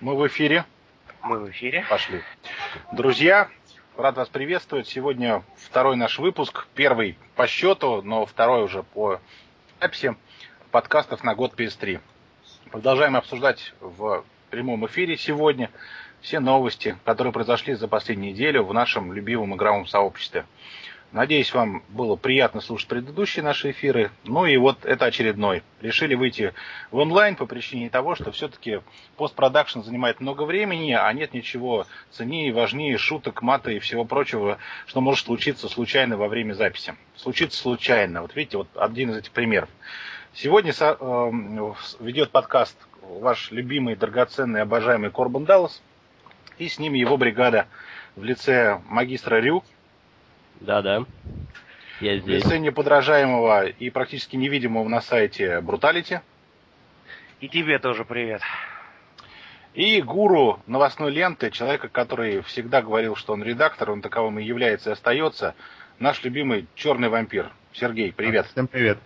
Мы в эфире. Мы в эфире. Пошли. Друзья, рад вас приветствовать. Сегодня второй наш выпуск. Первый по счету, но второй уже по записи подкастов на год PS3. Продолжаем обсуждать в прямом эфире сегодня все новости, которые произошли за последнюю неделю в нашем любимом игровом сообществе. Надеюсь, вам было приятно слушать предыдущие наши эфиры. Ну и вот это очередной. Решили выйти в онлайн по причине того, что все-таки постпродакшн занимает много времени, а нет ничего ценнее, важнее шуток, мата и всего прочего, что может случиться случайно во время записи. Случится случайно. Вот видите, вот один из этих примеров. Сегодня э, ведет подкаст ваш любимый, драгоценный, обожаемый Корбан Даллас. И с ним его бригада в лице магистра Рю, да-да. Я здесь. В неподражаемого и практически невидимого на сайте Бруталити. И тебе тоже привет. И гуру новостной ленты, человека, который всегда говорил, что он редактор, он таковым и является и остается, наш любимый черный вампир. Сергей, привет. Всем привет.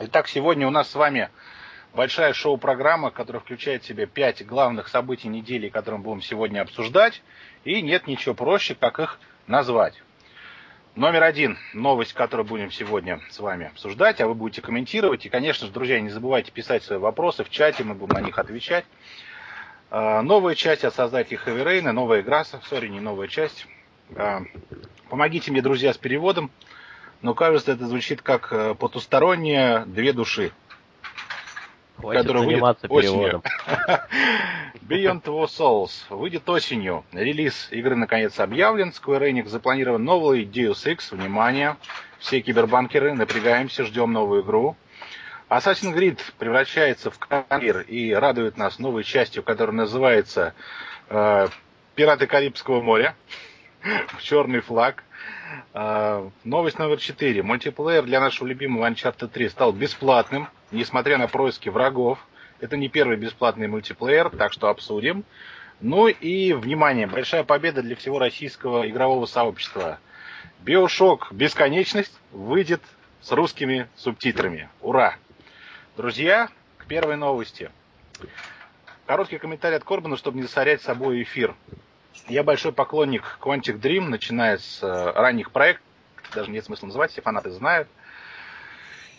Итак, сегодня у нас с вами большая шоу-программа, которая включает в себя пять главных событий недели, которые мы будем сегодня обсуждать. И нет ничего проще, как их назвать. Номер один. Новость, которую будем сегодня с вами обсуждать, а вы будете комментировать. И, конечно же, друзья, не забывайте писать свои вопросы в чате, мы будем на них отвечать. А, новая часть от создателей Heavy Rain, новая игра, сори, не новая часть. А, помогите мне, друзья, с переводом. Но кажется, это звучит как э, потусторонние две души. Хватит который заниматься выйдет переводом. Beyond Two Souls выйдет осенью. Релиз игры наконец объявлен. Square Enix запланирован новый Deus Ex. Внимание, все кибербанкеры, напрягаемся, ждем новую игру. Assassin's Creed превращается в карьер и радует нас новой частью, которая называется э, Пираты Карибского моря. Черный флаг. Э, новость номер 4. Мультиплеер для нашего любимого Uncharted 3 стал бесплатным несмотря на происки врагов. Это не первый бесплатный мультиплеер, так что обсудим. Ну и, внимание, большая победа для всего российского игрового сообщества. Биошок Бесконечность выйдет с русскими субтитрами. Ура! Друзья, к первой новости. Короткий комментарий от Корбана, чтобы не засорять собой эфир. Я большой поклонник Quantic Dream, начиная с э, ранних проектов, даже нет смысла называть, все фанаты знают –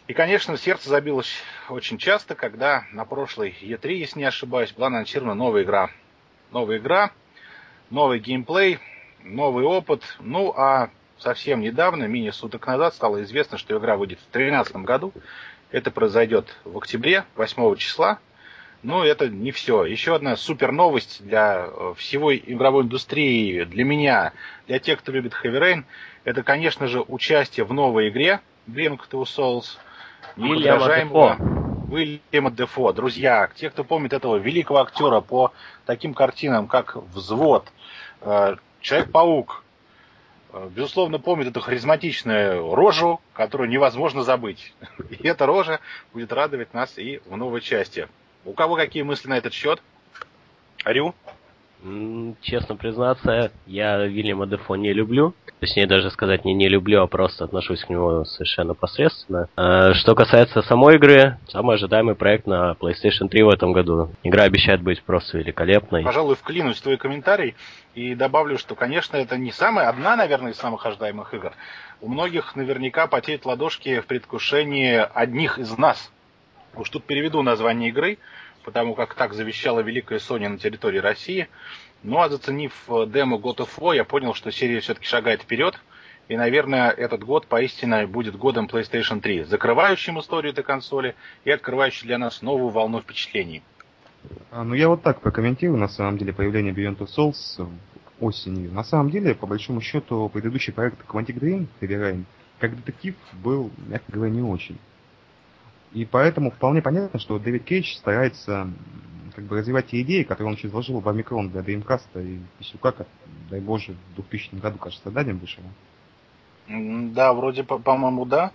и, конечно, сердце забилось очень часто, когда на прошлой E3, если не ошибаюсь, была анонсирована новая игра. Новая игра, новый геймплей, новый опыт. Ну, а совсем недавно, мини суток назад, стало известно, что игра выйдет в 2013 году. Это произойдет в октябре, 8 числа. Но это не все. Еще одна супер новость для э, всего игровой индустрии, для меня, для тех, кто любит Heavy Rain, это, конечно же, участие в новой игре Blink to Souls – Дефо. Уильяма Дефо. Друзья, те, кто помнит этого великого актера по таким картинам, как «Взвод», э, «Человек-паук», э, безусловно, помнит эту харизматичную рожу, которую невозможно забыть. И эта рожа будет радовать нас и в новой части. У кого какие мысли на этот счет? Рю? Честно признаться, я Вильяма Дефо не люблю. Точнее, даже сказать не не люблю, а просто отношусь к нему совершенно посредственно. А, что касается самой игры, самый ожидаемый проект на PlayStation 3 в этом году. Игра обещает быть просто великолепной. Пожалуй, вклинусь в твой комментарий и добавлю, что, конечно, это не самая, одна, наверное, из самых ожидаемых игр. У многих наверняка потеют ладошки в предвкушении одних из нас. Уж тут переведу название игры – потому как так завещала великая Sony на территории России. Ну а заценив э, демо God of War, я понял, что серия все-таки шагает вперед. И, наверное, этот год поистине будет годом PlayStation 3, закрывающим историю этой консоли и открывающим для нас новую волну впечатлений. А, ну, я вот так прокомментирую, на самом деле, появление Beyond Two Souls осенью. На самом деле, по большому счету, предыдущий проект Quantic Dream, Heavy Rain, как детектив был, мягко говоря, не очень. И поэтому вполне понятно, что Дэвид Кейдж старается как бы развивать те идеи, которые он еще изложил в Омикрон для Dreamcast и Писюка, дай боже, в 2000 году, кажется, дадим вышел. Да, вроде, по-моему, да.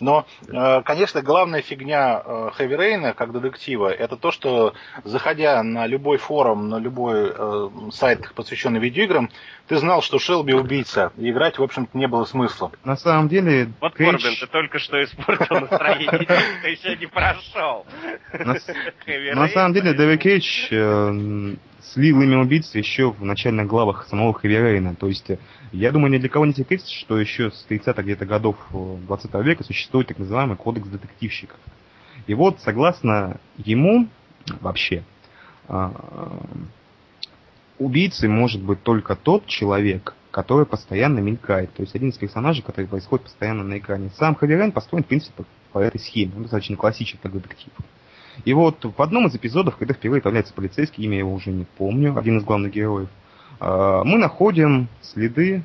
Но, э, конечно, главная фигня Хэви Рейна как детектива, это то, что заходя на любой форум, на любой э, сайт, посвященный видеоиграм, ты знал, что Шелби убийца, и играть, в общем-то, не было смысла. На самом деле... Вот, Кейдж... Корбин, ты только что испортил настроение, ты еще не прошел. На самом деле, Дэвид Кейдж э, слил имя убийцы еще в начальных главах самого Хэви. То есть, я думаю, ни для кого не секрет, что еще с 30-х где-то годов 20 века существует так называемый кодекс детективщиков. И вот, согласно ему, вообще, убийцей может быть только тот человек, который постоянно мелькает. То есть один из персонажей, который происходит постоянно на экране. Сам Хаверен построен, в принципе, по этой схеме. Он достаточно классический как детектив. И вот в одном из эпизодов, когда впервые появляется полицейский, имя его уже не помню, один из главных героев, а, мы находим следы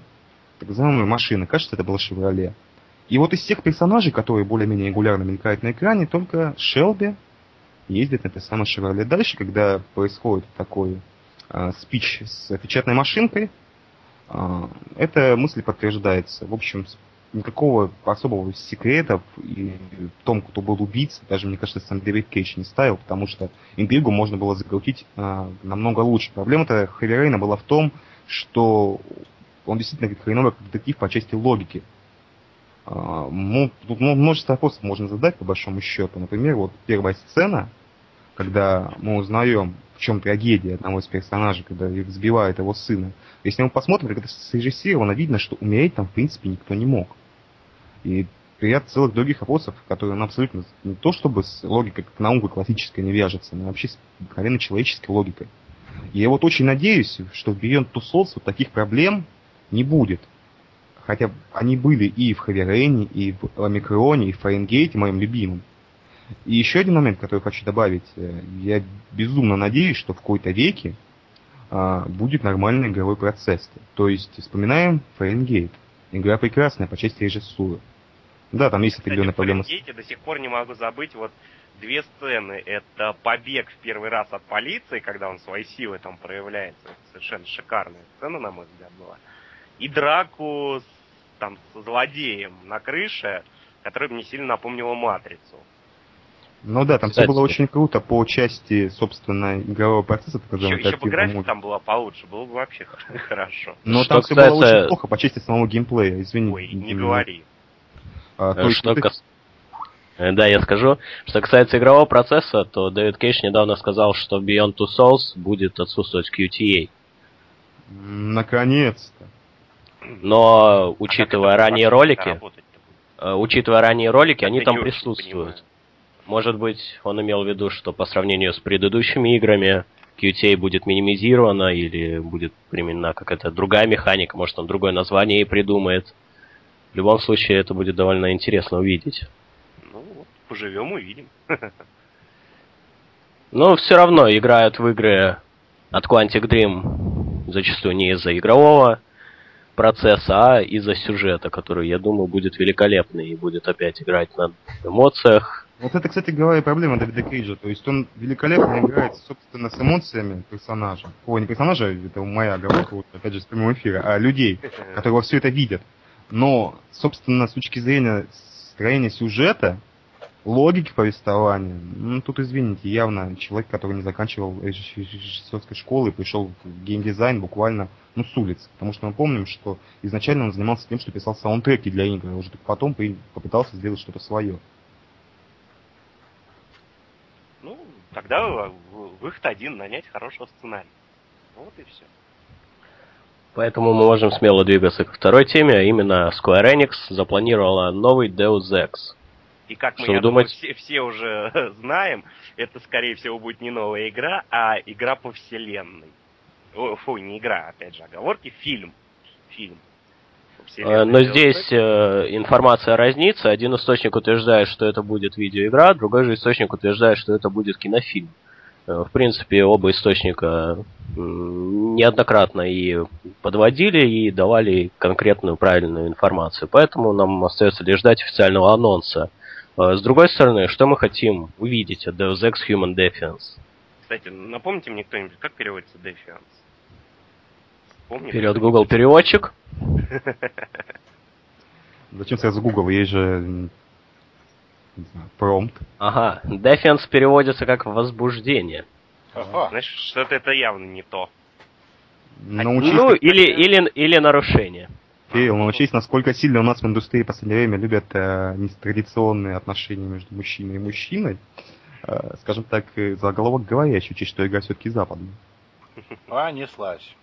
так называемой машины. Кажется, это был Шевроле. И вот из всех персонажей, которые более-менее регулярно мелькают на экране, только Шелби ездит на этой самой Шевроле. Дальше, когда происходит такой э, спич с печатной машинкой, э, эта мысль подтверждается. В общем, никакого особого секрета и в том, кто был убийцей, даже, мне кажется, сам Дэвид Кейдж не ставил, потому что интригу можно было закрутить э, намного лучше. Проблема-то Хэви была в том, что он действительно хреновый детектив по части логики. А, ну, тут множество вопросов можно задать, по большому счету. Например, вот первая сцена, когда мы узнаем, в чем трагедия одного из персонажей, когда взбивает его сына. Если мы посмотрим, это срежиссировано, видно, что умереть там, в принципе, никто не мог. И ряд целых других вопросов, которые ну, абсолютно не то чтобы с логикой как наукой классической не вяжется, но вообще с откровенно человеческой логикой. И я вот очень надеюсь, что в Beyond Two Souls вот таких проблем не будет. Хотя они были и в Хаверене, и в Омикроне, и в Фаренгейте, моим любимым. И еще один момент, который хочу добавить. Э, я безумно надеюсь, что в какой-то веке а, будет нормальный игровой процесс. То есть вспоминаем Фаренгейт. Игра прекрасная по части режиссуры. Да, там есть определенные проблемы. В до сих пор не могу забыть вот две сцены. Это побег в первый раз от полиции, когда он свои силы там проявляется. Совершенно шикарная сцена, на мой взгляд, была и драку с, там, с злодеем на крыше, которая мне сильно напомнила «Матрицу». Ну да, там Кстати, все было очень круто по части, собственно, игрового процесса. Так еще, еще бы график там была получше, было бы вообще хорошо. Но что там все было очень плохо по части самого геймплея, извини. Ой, не говори. А, то что есть, кас... Э, да, я скажу. Что касается игрового процесса, то Дэвид Кейш недавно сказал, что Beyond Two Souls будет отсутствовать QTA. Наконец-то. Но, учитывая а ранние ролики, э, учитывая ранние ролики, они там присутствуют. Может быть, он имел в виду, что по сравнению с предыдущими играми QTA будет минимизирована или будет применена какая-то другая механика, может он другое название и придумает. В любом случае, это будет довольно интересно увидеть. Ну, вот, поживем, увидим. Но все равно играют в игры от Quantic Dream зачастую не из-за игрового процесса, а из-за сюжета, который, я думаю, будет великолепный и будет опять играть на эмоциях. Вот это, кстати говоря, проблема Дэвида Кейджа. То есть он великолепно играет, собственно, с эмоциями персонажа. Ой, не персонажа, это моя оговорка, вот, опять же, с прямого эфира, а людей, которые все это видят. Но, собственно, с точки зрения строения сюжета, логики повествования, ну, тут, извините, явно человек, который не заканчивал режиссерской школы и пришел в геймдизайн буквально, ну, с улицы. Потому что мы помним, что изначально он занимался тем, что писал саундтреки для игр, а уже потом попытался сделать что-то свое. Ну, тогда выход один, нанять хорошего сценария. Вот и все. Поэтому мы можем смело двигаться к второй теме, а именно Square Enix запланировала новый Deus Ex – и как мы, Что я думаю, все, все уже знаем, это, скорее всего, будет не новая игра, а игра по вселенной. О, фу, не игра, опять же, оговорки, фильм. Фильм. Э, но здесь э, информация разнится. Один источник утверждает, что это будет видеоигра, другой же источник утверждает, что это будет кинофильм. Э, в принципе, оба источника неоднократно и подводили, и давали конкретную правильную информацию. Поэтому нам остается лишь ждать официального анонса с другой стороны, что мы хотим увидеть от Deus Ex Human Defiance? Кстати, напомните мне кто-нибудь, как переводится Defiance? Помните? Вперед Google переводчик. Зачем сразу Google? Есть же не промпт. Ага, defense переводится как возбуждение. Ага. Значит, что-то это явно не то. Научись, Ну, или, или, или нарушение. Кирилл, научись, насколько сильно у нас в индустрии в последнее время любят э, нетрадиционные отношения между мужчиной и мужчиной. Э, скажем так, э, заголовок говорящий, учесть, что игра все-таки западная. Понеслась.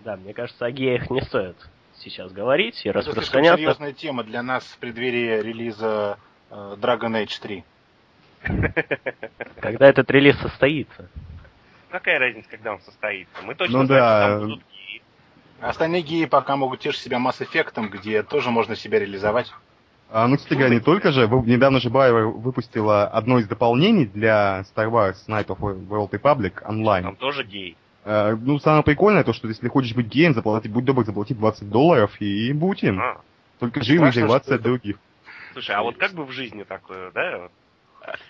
Да, мне кажется, о геях не стоит сейчас говорить и Это распространяться. серьезная тема для нас в преддверии релиза э, Dragon Age 3. Когда этот релиз состоится. Какая разница, когда он состоится? Мы точно Ну знаем, да. что там будут геи. Остальные геи пока могут тешить себя Mass Effect, где тоже можно себя реализовать. А, ну, кстати говоря, не только же, недавно же BioWare выпустила одно из дополнений для Star Wars Night of World Republic онлайн. Там тоже гей. Э, ну, самое прикольное то, что если хочешь быть геем, заплати, будь добр, заплати 20 долларов и будь им. А. Только изживаться что от других. Слушай, а вот как бы в жизни такое, да?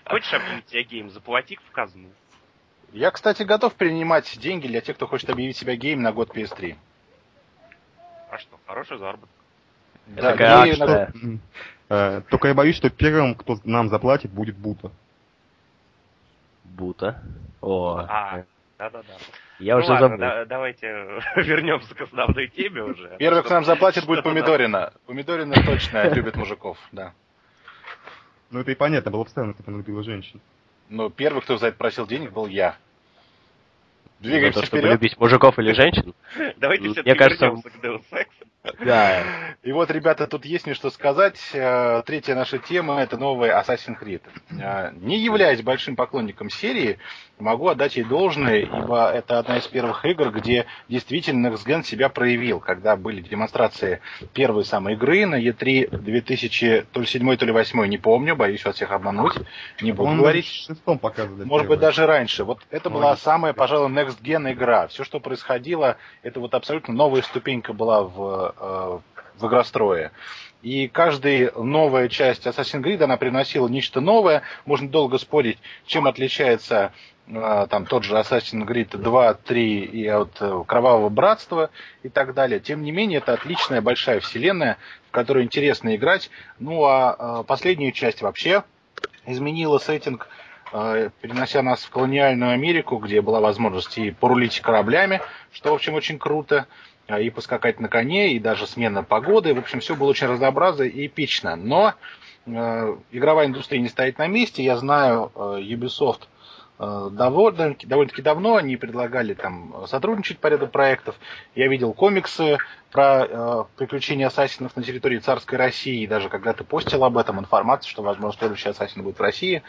Хочешь объявить себя геем, заплати в казну. Я, кстати, готов принимать деньги для тех, кто хочет объявить себя геем на год PS3. А что, хороший заработок. Да, такая геи. М. Э, Только я боюсь, что первым, кто нам заплатит, будет Бута. Бута. О, А, да-да-да. Я ну уже ладно, забыл. да- давайте вернемся к основной теме уже. Первый, кто нам заплатит, будет Помидорина. Помидорина точно любит мужиков, да. Ну, это и понятно, было бы странно, если бы она любила женщин. Но первый, кто за это просил денег, был я. За Двигаемся то, чтобы вперед. любить мужиков или женщин. Давайте все-таки кажется, вернемся к Deus Ex. Да. И вот, ребята, тут есть мне что сказать. Э, Третья наша тема — это новый Assassin's Creed. Э, Не являясь большим поклонником серии, могу отдать ей должное, ибо это одна из первых игр, где действительно Next Gen себя проявил, когда были демонстрации первой самой игры на E3 2000, то ли 7 то ли 8 не помню, боюсь вас всех обмануть, не буду По-моему, говорить. шестом показывали. Может быть, первое. даже раньше. Вот это была Может. самая, пожалуй, next gen игра. Все, что происходило, это вот абсолютно новая ступенька была в, э, в игрострое. И каждая новая часть Assassin's Creed, она приносила нечто новое. Можно долго спорить, чем отличается э, там тот же Assassin's Creed 2, 3 и от э, Кровавого Братства и так далее. Тем не менее, это отличная большая вселенная, в которой интересно играть. Ну а последнюю часть вообще изменила сеттинг перенося нас в колониальную Америку, где была возможность и порулить кораблями, что, в общем, очень круто, и поскакать на коне, и даже смена погоды. В общем, все было очень разнообразно и эпично. Но э, игровая индустрия не стоит на месте. Я знаю э, Ubisoft э, довольно, довольно-таки давно. Они предлагали там сотрудничать по ряду проектов. Я видел комиксы про э, приключения ассасинов на территории царской России. Даже когда-то постил об этом информацию, что, возможно, следующий ассасин будет в России.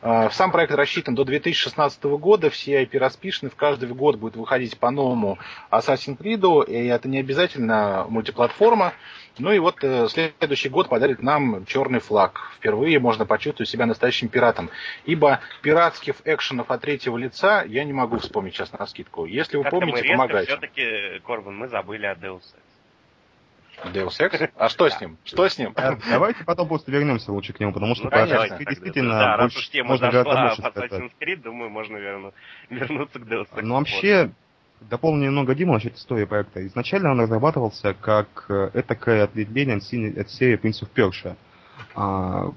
Э, Сам проект рассчитан до 2016 года, все IP расписаны, в каждый год будет выходить по новому Assassin's Creed, и это не обязательно мультиплатформа. Ну и вот э, следующий год подарит нам черный флаг. Впервые можно почувствовать себя настоящим пиратом. Ибо пиратских экшенов от третьего лица я не могу вспомнить сейчас на скидку. Если вы мы помните, резко помогайте. все-таки, Корбан, мы забыли о Deus. Deus Ex? А что с ним? Что с ним? А Давайте потом просто вернемся лучше к нему, потому что Ну, действительно Да, раз больше- уж тема можно гораздо зашла больше. Assassin's Creed, думаю, можно верну- вернуться к Deus Ex. Ну, вообще, дополню немного Диму насчет истории проекта. Изначально он разрабатывался как э, этакое ответвление от серии Prince of Persia. А,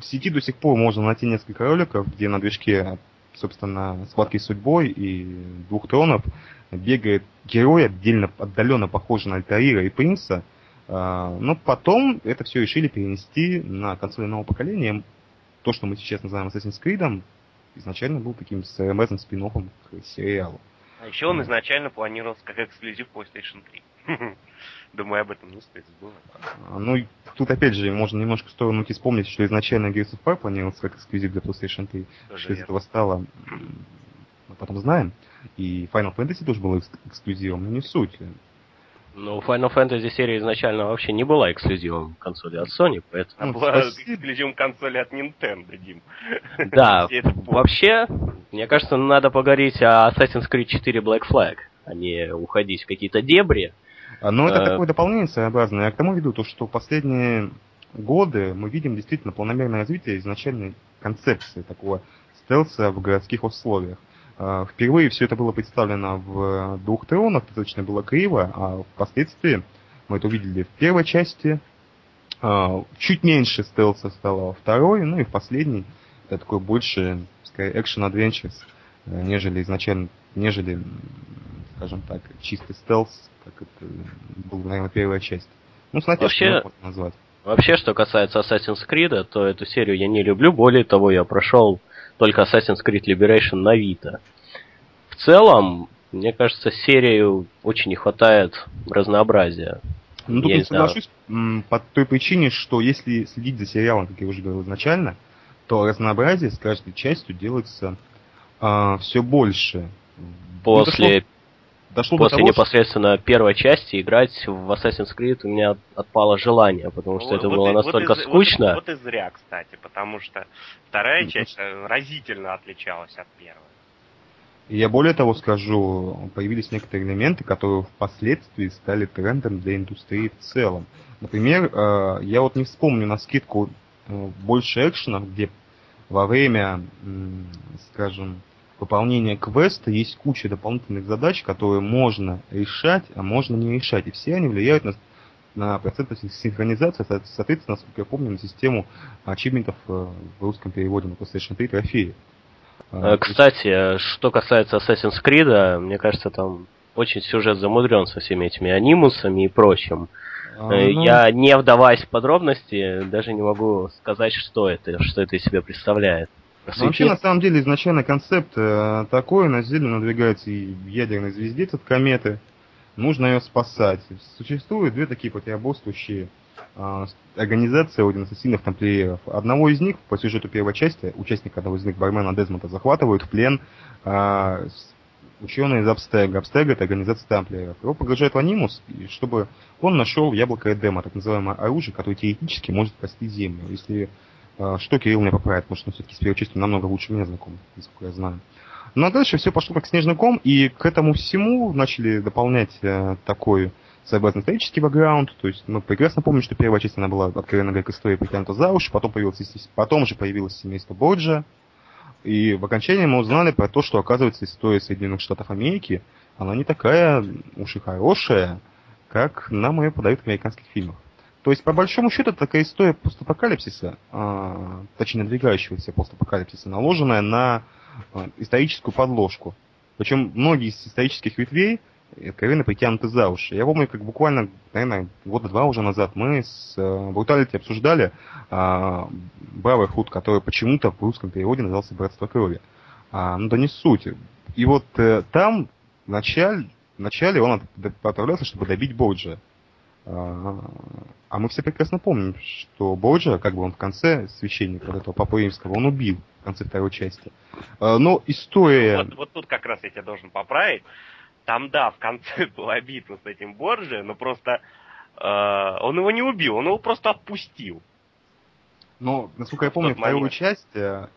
в сети до сих пор можно найти несколько роликов, где на движке, собственно, схватки с судьбой и двух тронов бегает герой, отдельно, отдаленно похожий на Альтаира и Принца. А, но потом это все решили перенести на консоли нового поколения. То, что мы сейчас называем Assassin's Creed, изначально был таким своеобразным спин к сериалу. А еще он изначально планировался как эксклюзив PlayStation 3. Думаю, об этом не стоит забывать. А, Ну, тут опять же можно немножко в сторону уйти, вспомнить, что изначально Gears of War планировался как эксклюзив для PlayStation 3. Тоже что из этого стало, мы потом знаем. И Final Fantasy тоже был экс- эксклюзивом, но не суть. Ну, Final Fantasy серия изначально вообще не была эксклюзивом консоли от Sony, поэтому... А Ну, была эксклюзивом консоли от Nintendo, Дим. Да, вообще, мне кажется, надо поговорить о Assassin's Creed 4 Black Flag, а не уходить в какие-то дебри. А, Но это Э. такое дополнение своеобразное. Я к тому веду, то, что последние годы мы видим действительно планомерное развитие изначальной концепции такого стелса в городских условиях. А, Впервые все это было представлено в двух тронах, достаточно было криво, а впоследствии Мы это увидели в первой части. А, чуть меньше стелса стало во второй, ну и в последней это такой больше, скорее, экшен adventures, э, нежели изначально, нежели, скажем так, чистый стелс, как это был, наверное, первая часть. Ну, с Вообще... можно назвать. Вообще, что касается Assassin's Creed, то эту серию я не люблю. Более того, я прошел только Assassin's Creed Liberation на Vita. В целом, мне кажется, серию очень не хватает разнообразия. Ну, тут я соглашусь по той причине, что если следить за сериалом, как я уже говорил изначально, то разнообразие с каждой частью делается а, все больше. После дошло После того, непосредственно что... первой части играть в Assassin's Creed у меня отпало желание, потому что вот, это было вот настолько вот скучно. Вот, вот и зря, кстати, потому что вторая часть э, разительно отличалась от первой. И я более того скажу, появились некоторые элементы, которые впоследствии стали трендом для индустрии в целом. Например, э, я вот не вспомню на скидку э, больше экшена, где во время, скажем, выполнения квеста есть куча дополнительных задач, которые можно решать, а можно не решать. И все они влияют на, на процесс синхронизации, соответственно, насколько я помню, на систему ачивментов э, в русском переводе на PlayStation 3 трофеи. А, э, кстати, что касается Assassin's Creed, мне кажется, там очень сюжет замудрен со всеми этими анимусами и прочим. А, э, ну... Я, не вдаваясь в подробности, даже не могу сказать, что это, что это из себя представляет. Ну, вообще, на самом деле, изначально концепт э, такой, на Землю надвигается ядерный звездец от кометы, нужно ее спасать. Существуют две такие противоборствующие э, организации Орден Ассасинов Тамплиеров. Одного из них, по сюжету первой части, участника одного из них, бармена Дезмонта, захватывают в плен э, ученые из Абстега. Абстега это организация тамплиеров. Его погружают в анимус, чтобы он нашел яблоко Эдема, так называемое оружие, которое теоретически может спасти Землю. Если а, что Кирилл меня поправит, потому что он все-таки с первочистым намного лучше меня знаком, насколько я знаю. Ну а дальше все пошло как снежный ком, и к этому всему начали дополнять э, такой своеобразный исторический бэкграунд. То есть мы прекрасно помним, что первая часть она была, откровенно говоря, к истории притянута за уши, потом, появилось, потом же появилось семейство Боджа, и в окончании мы узнали про то, что, оказывается, история Соединенных Штатов Америки, она не такая уж и хорошая, как нам ее подают в американских фильмах. То есть, по большому счету, это такая история постапокалипсиса, а, точнее, надвигающегося постапокалипсиса, наложенная на а, историческую подложку. Причем многие из исторических ветвей откровенно притянуты за уши. Я помню, как буквально, наверное, года два уже назад мы с Бруталити обсуждали а, Бравый Худ, который почему-то в русском переводе назывался «Братство крови». А, ну да не суть. И вот э, там в начале, в начале он отправлялся, чтобы добить Боджа. А, а мы все прекрасно помним, что Боджа, как бы он в конце священника вот этого Папа Римского, он убил в конце второй части. А, но история... Вот, вот тут как раз я тебя должен поправить. Там, да, в конце была битва с этим Борджи, но просто э, он его не убил, он его просто отпустил. Но, насколько я помню, вторую часть,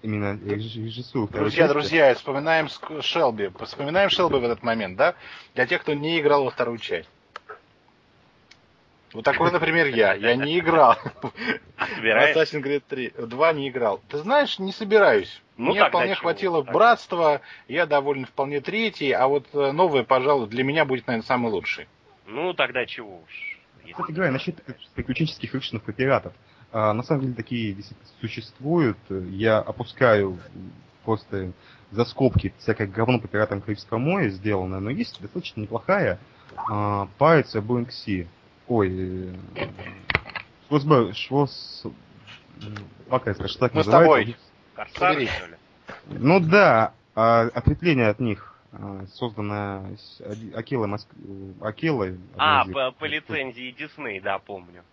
именно режиссуру Друзья, части... друзья, вспоминаем Шелби. Вспоминаем Шелби в этот момент, да? Для тех, кто не играл во вторую часть. Вот такой, например, я. Я не играл. Собираешь? Assassin's Creed 3. 2 не играл. Ты знаешь, не собираюсь. Ну, Мне вполне чего? хватило так. братства, я доволен вполне третий, а вот э, новое, пожалуй, для меня будет, наверное, самый лучший. Ну, тогда чего уж. Кстати говоря, насчет приключенческих экшенов и пиратов. А, на самом деле такие действительно существуют. Я опускаю просто за скобки всякое говно по пиратам Карибского моря сделанное, но есть достаточно неплохая а, Pirates Blank Sea. Ой, ШВСБ, ШВС... Пока я скажу, так Мы называется. с тобой. Ну да, а ответвление от них, а, созданное Акилой Моск... Акилой. А, по, по лицензии Дисней, да, помню.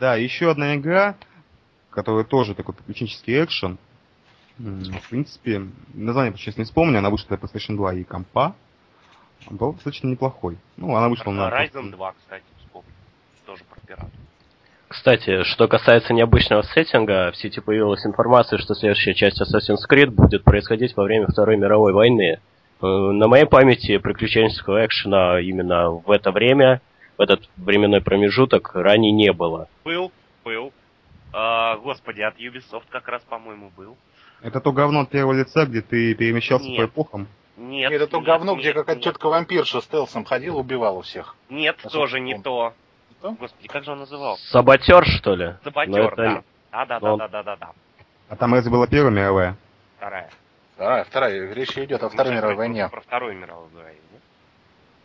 Да, еще одна игра, которая тоже такой приключенческий экшен. В принципе, название, честно, не вспомню, она вышла для PlayStation 2 и компа. Был достаточно неплохой. Ну, она вышла на... Horizon 2, кстати пиратов. Кстати, что касается необычного сеттинга, в сети появилась информация, что следующая часть Assassin's Creed будет происходить во время Второй мировой войны. Э, на моей памяти приключенческого экшена именно в это время, в этот временной промежуток ранее не было. Был, был. А, господи, от Ubisoft как раз, по-моему, был. Это то говно от первого лица, где ты перемещался нет. по эпохам? Нет. Это то говно, нет, где какая-то тетка вампирша стелсом ходила, убивала всех. Нет, тоже не то. Господи, как же он назывался? Саботер, что ли? Саботер, это- да. А, да, да, он- да, да, да, да. А там разве была Первая мировая? Вторая. Вторая, вторая. Речь идет о Второй мировой войне. Про Вторую мировую да?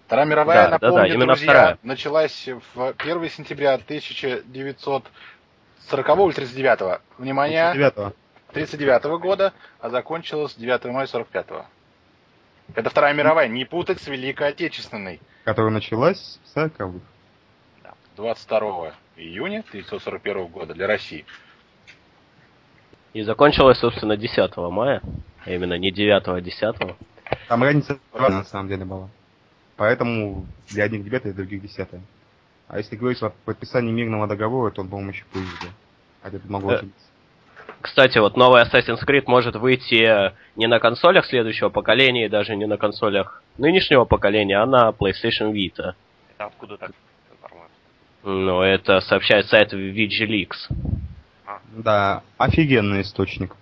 Вторая мировая, Да, да, да, напомню, именно друзья, вторая. началась в 1 сентября 1940 или 39 Внимание, 39-го. 39 года, а закончилась 9 мая 45 Это Вторая мировая, не путать с Великой Отечественной. Которая началась в 40-х. 22 июня 1941 года для России. И закончилось, собственно, 10 мая. А именно не 9, а 10. Там разница на самом деле была. Поэтому для одних 9 для других 10 А если говорить о подписании мирного договора, то он, по-моему, еще позже. Хотя тут могу Э, ошибиться. Кстати, вот новый Assassin's Creed может выйти не на консолях следующего поколения, и даже не на консолях нынешнего поколения, а на PlayStation Vita. Это откуда так? Ну, это сообщает сайт VGLeaks. Да, офигенный источник.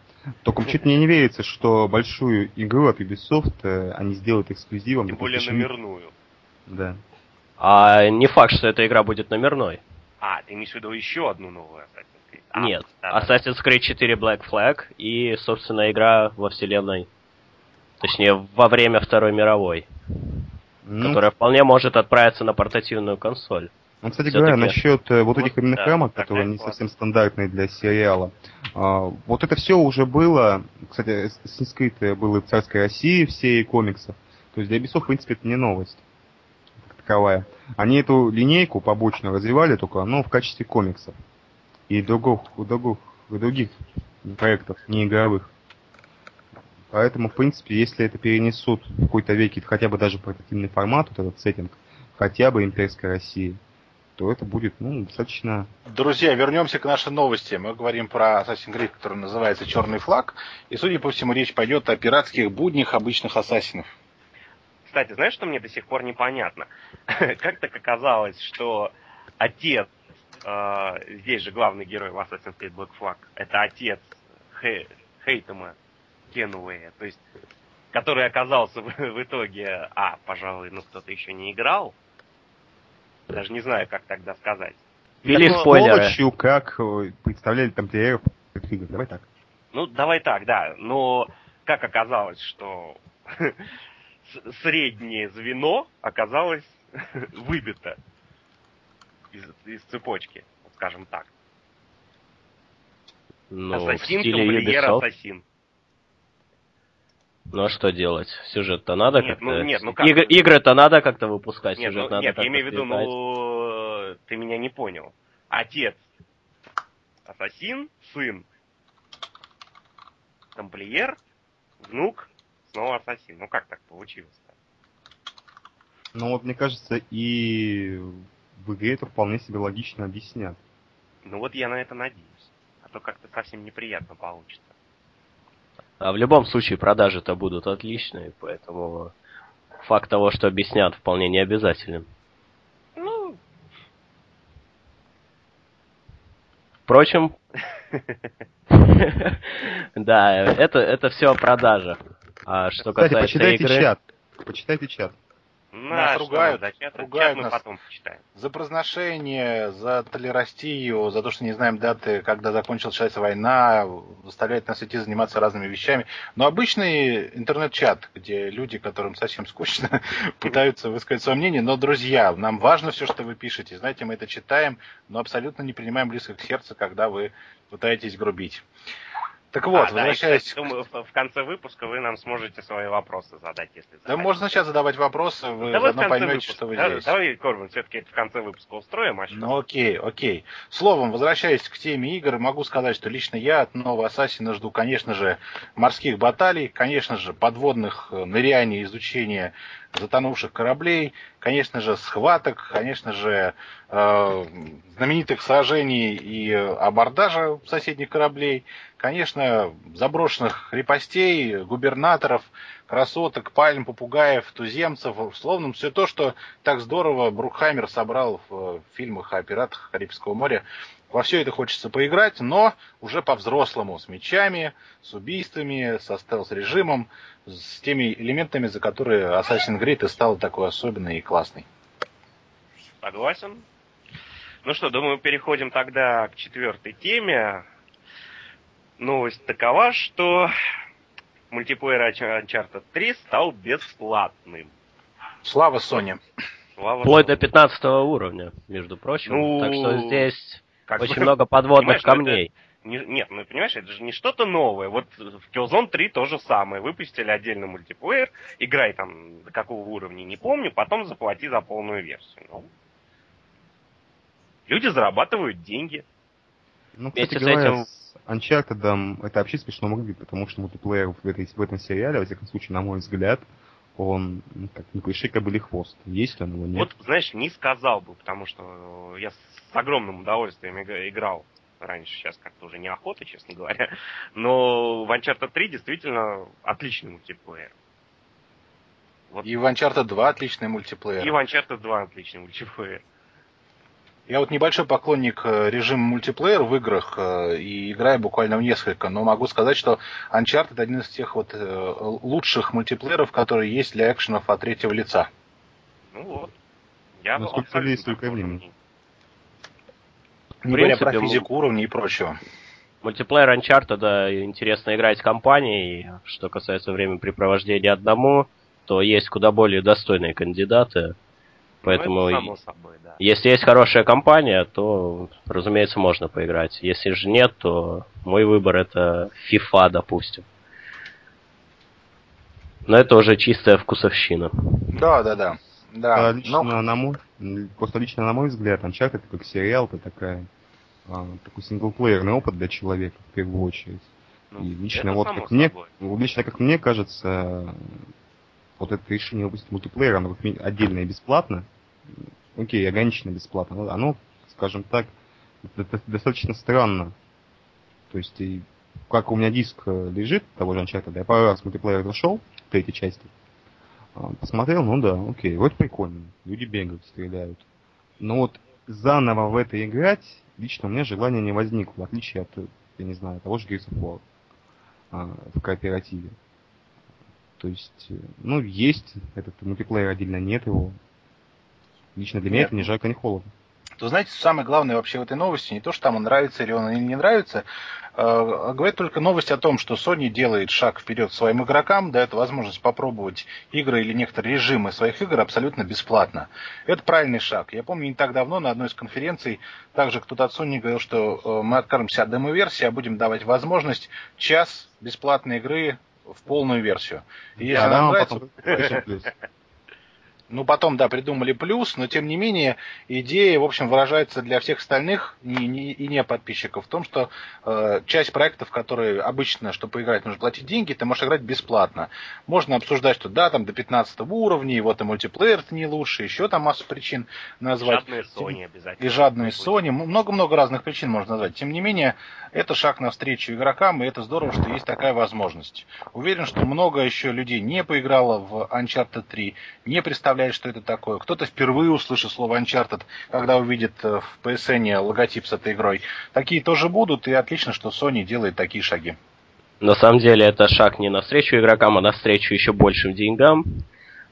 Только чуть мне не верится, что большую игру от Ubisoft э, они сделают эксклюзивом. Тем более Vita. номерную. Да. А не факт, что эта игра будет номерной. А, ты имеешь в виду еще одну новую Assassin's Creed? А, Нет. да. Assassin's Creed 4 Black Flag и, собственно, игра во вселенной. Точнее, во время Второй мировой. Ну, которая вполне может отправиться на портативную консоль. Ну, кстати говоря, насчет э, вот Вот, этих именных да, рамок, которые не совсем стандартные для сериала, а, вот это все уже было, кстати, Assassin's Creed было и в царской России в серии комиксов, то есть для Ubisoft, в принципе, это не новость как таковая. Они эту линейку побочно развивали только, но в качестве комиксов и других, других, других проектов, не игровых. Поэтому, в принципе, если это перенесут в какой-то веке, хотя бы даже в портативный формат, вот этот сеттинг, хотя бы имперской России, то это будет, ну, достаточно... Друзья, вернемся к нашей новости. Мы говорим про Assassin's Creed, который называется «Черный флаг». И, судя по всему, речь пойдет о пиратских буднях обычных ассасинов. Кстати, знаешь, что мне до сих пор непонятно? Как так оказалось, что отец, э, здесь же главный герой в Assassin's Creed Black Flag, это отец Хе- Хейтема Кенуэя, то есть, который оказался в, в итоге, а, пожалуй, ну кто-то еще не играл, даже не знаю, как тогда сказать. Ввели Так, спойлеры. сволочью, как э, представляли тамплиеров в этих играх. Давай так. Ну, давай так, да. Но как оказалось, что среднее звено оказалось выбито из, из цепочки, скажем так. Ну, в ассасин, стиле тамплиер, Ubisoft. ассасин. Ну а что делать? Сюжет-то надо Нет, как-то... ну, нет, ну как? Игр- Игры-то надо как-то выпускать, Нет, сюжет ну, надо нет, как-то я имею в виду, ну, ты меня не понял. Отец ассасин, сын тамплиер, внук снова ассасин. Ну как так получилось-то? Но вот мне кажется, и в игре это вполне себе логично объяснят. Ну вот я на это надеюсь. А то как-то совсем неприятно получится. А в любом случае продажи-то будут отличные, поэтому факт того, что объяснят, вполне не обязателен. Ну, Впрочем, да, это, это все о продажах. А что касается почитайте игры... чат. Почитайте чат. Нас ругают, за чат, ругают чат мы нас. потом почитаем. За произношение, за толерастию, за то, что не знаем даты, когда закончилась началась война, заставляет нас идти заниматься разными вещами. Но обычный интернет-чат, где люди, которым совсем скучно, пытаются высказать свое мнение. Но, друзья, нам важно все, что вы пишете. Знаете, мы это читаем, но абсолютно не принимаем близко к сердцу, когда вы пытаетесь грубить. Так вот, А, да, и, возвращаясь... кстати, думаю, в конце выпуска вы нам сможете свои вопросы задать, если Да захотите. можно сейчас задавать вопросы, вы Давай заодно поймете, выпуска. что вы Да- здесь. Давай, Корбин, все-таки это в конце выпуска устроим, а что? Ну окей, окей. Словом, возвращаясь к теме игр, могу сказать, что лично я от нового Ассасина жду, конечно же, морских баталий, конечно же, подводных э, ныряний, изучения затонувших кораблей, конечно же, схваток, конечно же, э, знаменитых сражений и абордажа соседних кораблей, конечно, заброшенных крепостей, губернаторов, красоток, пальм, попугаев, туземцев, словом, все то, что так здорово Брукхаймер собрал в э, фильмах о пиратах Карибского моря. Во все это хочется поиграть, но уже по-взрослому, с мечами, с убийствами, со стелс-режимом, с теми элементами, за которые Assassin's Creed и стал такой особенный и классный. Согласен. Ну что, думаю, переходим тогда к четвертой теме. Новость такова, что мультиплеер Uncharted 3 стал бесплатным. Слава Sony. Слава Вплоть до 15 уровня, между прочим. Ну, так что здесь очень бы, много подводных камней. Это не, нет, ну понимаешь, это же не что-то новое. Вот в Killzone 3 то же самое. Выпустили отдельный мультиплеер, играй там до какого уровня, не помню, потом заплати за полную версию. Ну, люди зарабатывают деньги. Ну, кстати Вместе говоря, этим... Uncharted это вообще смешно выглядит, потому что мультиплеер в, этой, в этом сериале, во всяком случае, на мой взгляд, он как не клише кобыли хвост. Есть он его, нет? Вот, знаешь, не сказал бы, потому что я с огромным удовольствием играл раньше, сейчас как-то уже неохота, честно говоря. Но в Uncharted 3 действительно отличный мультиплеер. Вот. И в Uncharted 2 отличный мультиплеер. И в Uncharted 2 отличный мультиплеер. Я вот небольшой поклонник э, режима мультиплеер в играх э, и играю буквально в несколько, но могу сказать, что Uncharted один из тех вот э, лучших мультиплееров, которые есть для экшенов от третьего лица. Ну вот. Я ну, сколько людей, столько времени. Не говоря про физику уровня и прочего. Мультиплеер Uncharted да, интересно играть с компанией. Что касается времяпрепровождения одному, то есть куда более достойные кандидаты. Поэтому, ну, собой, да. если есть хорошая компания, то, разумеется, можно поиграть. Если же нет, то мой выбор это FIFA, допустим. Но это уже чистая вкусовщина. Да, да, да. Да, а, лично, но... на мой, просто лично на мой взгляд, Uncharted это как сериал, это такая, а, такой синглплеерный опыт для человека, в первую очередь. Ну, и лично вот как мне, лично как мне кажется, вот это решение выпустить мультиплеер, оно отдельно и бесплатно, окей, ограниченно бесплатно, но оно, скажем так, достаточно странно. То есть, и, как у меня диск э, лежит, того же Uncharted, я пару раз мультиплеер зашел, третьей части, а, посмотрел, ну да, окей, вот прикольно. Люди бегают, стреляют. Но вот заново в это играть, лично у меня желания не возникло, в отличие от, я не знаю, того же Gears of War а, в кооперативе. То есть, э, ну, есть этот мультиплеер отдельно, нет его. Лично для нет. меня это ни жарко, ни холодно то знаете, самое главное вообще в этой новости не то, что там он нравится или он или не нравится, а говорит только новость о том, что Sony делает шаг вперед своим игрокам, дает возможность попробовать игры или некоторые режимы своих игр абсолютно бесплатно. Это правильный шаг. Я помню, не так давно на одной из конференций также кто-то от Sony говорил, что э, мы откажемся от демо-версии, а будем давать возможность час бесплатной игры в полную версию. И если да, нам нравится... Потом... Ну, потом, да, придумали плюс, но тем не менее идея, в общем, выражается для всех остальных не, не, и не подписчиков в том, что э, часть проектов, которые обычно, чтобы поиграть, нужно платить деньги, ты можешь играть бесплатно. Можно обсуждать, что да, там до 15 уровня, и вот и мультиплеер не лучше, еще там массу причин назвать. Жадные Sony обязательно. И жадные Sony. Много-много разных причин можно назвать. Тем не менее, это шаг навстречу игрокам, и это здорово, что есть такая возможность. Уверен, что много еще людей не поиграло в Uncharted 3, не представляют представляет, что это такое. Кто-то впервые услышит слово Uncharted, когда увидит э, в PSN логотип с этой игрой. Такие тоже будут, и отлично, что Sony делает такие шаги. На самом деле это шаг не навстречу игрокам, а навстречу еще большим деньгам.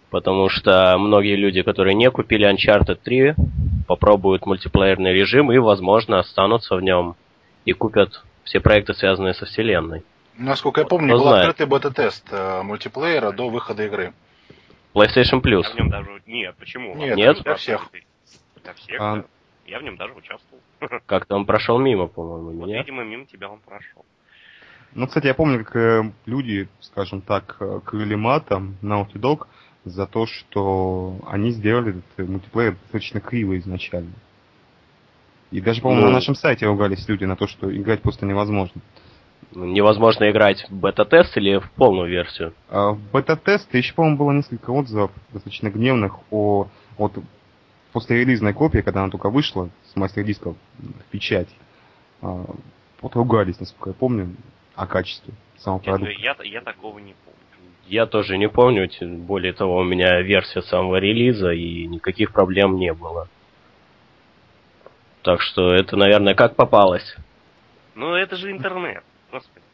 Потому что многие люди, которые не купили Uncharted 3, попробуют мультиплеерный режим и, возможно, останутся в нем и купят все проекты, связанные со вселенной. Насколько я помню, Кто был знает. открытый бета-тест э, мультиплеера до выхода игры. PlayStation Plus. Я в нем даже... Нет, почему? Нет, Нет? для всех. Для всех, а... да. Я в нем даже участвовал. Как-то он прошел мимо, по-моему, вот, меня. видимо, мимо тебя он прошел. Ну, кстати, я помню, как э, люди, скажем так, э, крыли матом Naughty Dog за то, что они сделали этот мультиплеер достаточно криво изначально. И даже, по-моему, ну... на нашем сайте ругались люди на то, что играть просто невозможно невозможно играть в бета-тест или в полную версию? А, в бета-тест еще, по-моему, было несколько отзывов достаточно гневных о вот после релизной копии, когда она только вышла с мастер-дисков в печать. А, вот ругались, насколько я помню, о качестве самого продукта. Я, я такого не помню. Я тоже не помню, более того, у меня версия самого релиза, и никаких проблем не было. Так что это, наверное, как попалось. Ну, это же интернет. Господи.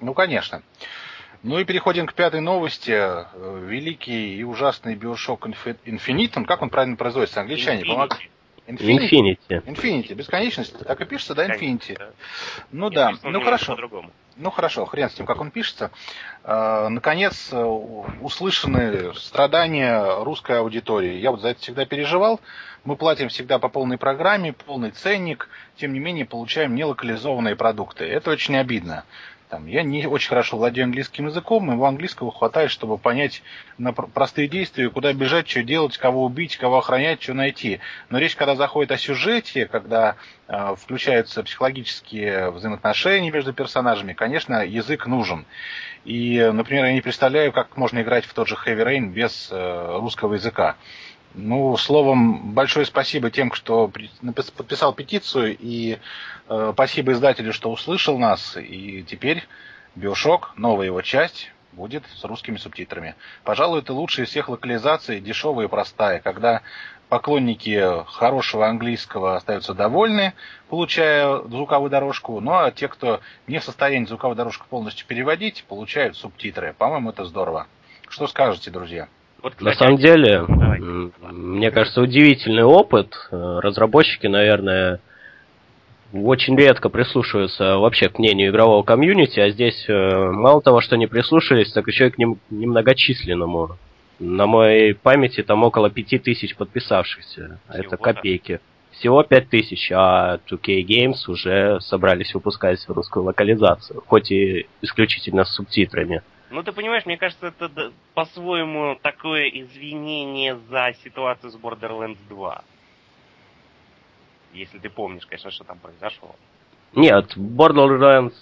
Ну, конечно. Ну и переходим к пятой новости. Великий и ужасный Bioshock Infinite, как он правильно производится? Англичане, помог... Infinity. Infinity. Бесконечность. Так и пишется, да, Infinity? Да. Ну Нет, да. Ну немножко хорошо. По-другому. Ну хорошо, хрен с тем, как он пишется. Э, Наконец услышаны страдания русской аудитории. Я вот за это всегда переживал. Мы платим всегда по полной программе, полный ценник, тем не менее получаем нелокализованные продукты. Это очень обидно. Там, я не очень хорошо владею английским языком, моего английского хватает, чтобы понять на пр- простые действия, куда бежать, что делать, кого убить, кого охранять, что найти. Но речь, когда заходит о сюжете, когда э, включаются психологические взаимоотношения между персонажами, конечно, язык нужен. И, например, я не представляю, как можно играть в тот же Heavy Rain без э, русского языка. Ну, словом, большое спасибо тем, кто подписал петицию, и э, спасибо издателю, что услышал нас, и теперь Биошок, новая его часть, будет с русскими субтитрами. Пожалуй, это лучшая из всех локализаций, дешевая и простая, когда поклонники хорошего английского остаются довольны, получая звуковую дорожку, ну а те, кто не в состоянии звуковую дорожку полностью переводить, получают субтитры. По-моему, это здорово. Что скажете, друзья? Вот, На кстати, самом деле, Давай. мне кажется, удивительный опыт. Э, Разработчики, наверное, очень редко прислушиваются вообще к мнению игрового комьюнити, а здесь э, мало того, что не прислушались, так еще и к ним немногочисленному. На моей памяти там около пяти тысяч подписавшихся. А Это копейки. Всего пять тысяч, а 2K Games уже собрались выпускать русскую локализацию, хоть и исключительно с субтитрами. Ну, ты понимаешь, мне кажется, это по-своему такое извинение за ситуацию с Borderlands 2. Если ты помнишь, конечно, что там произошло. Нет, Borderlands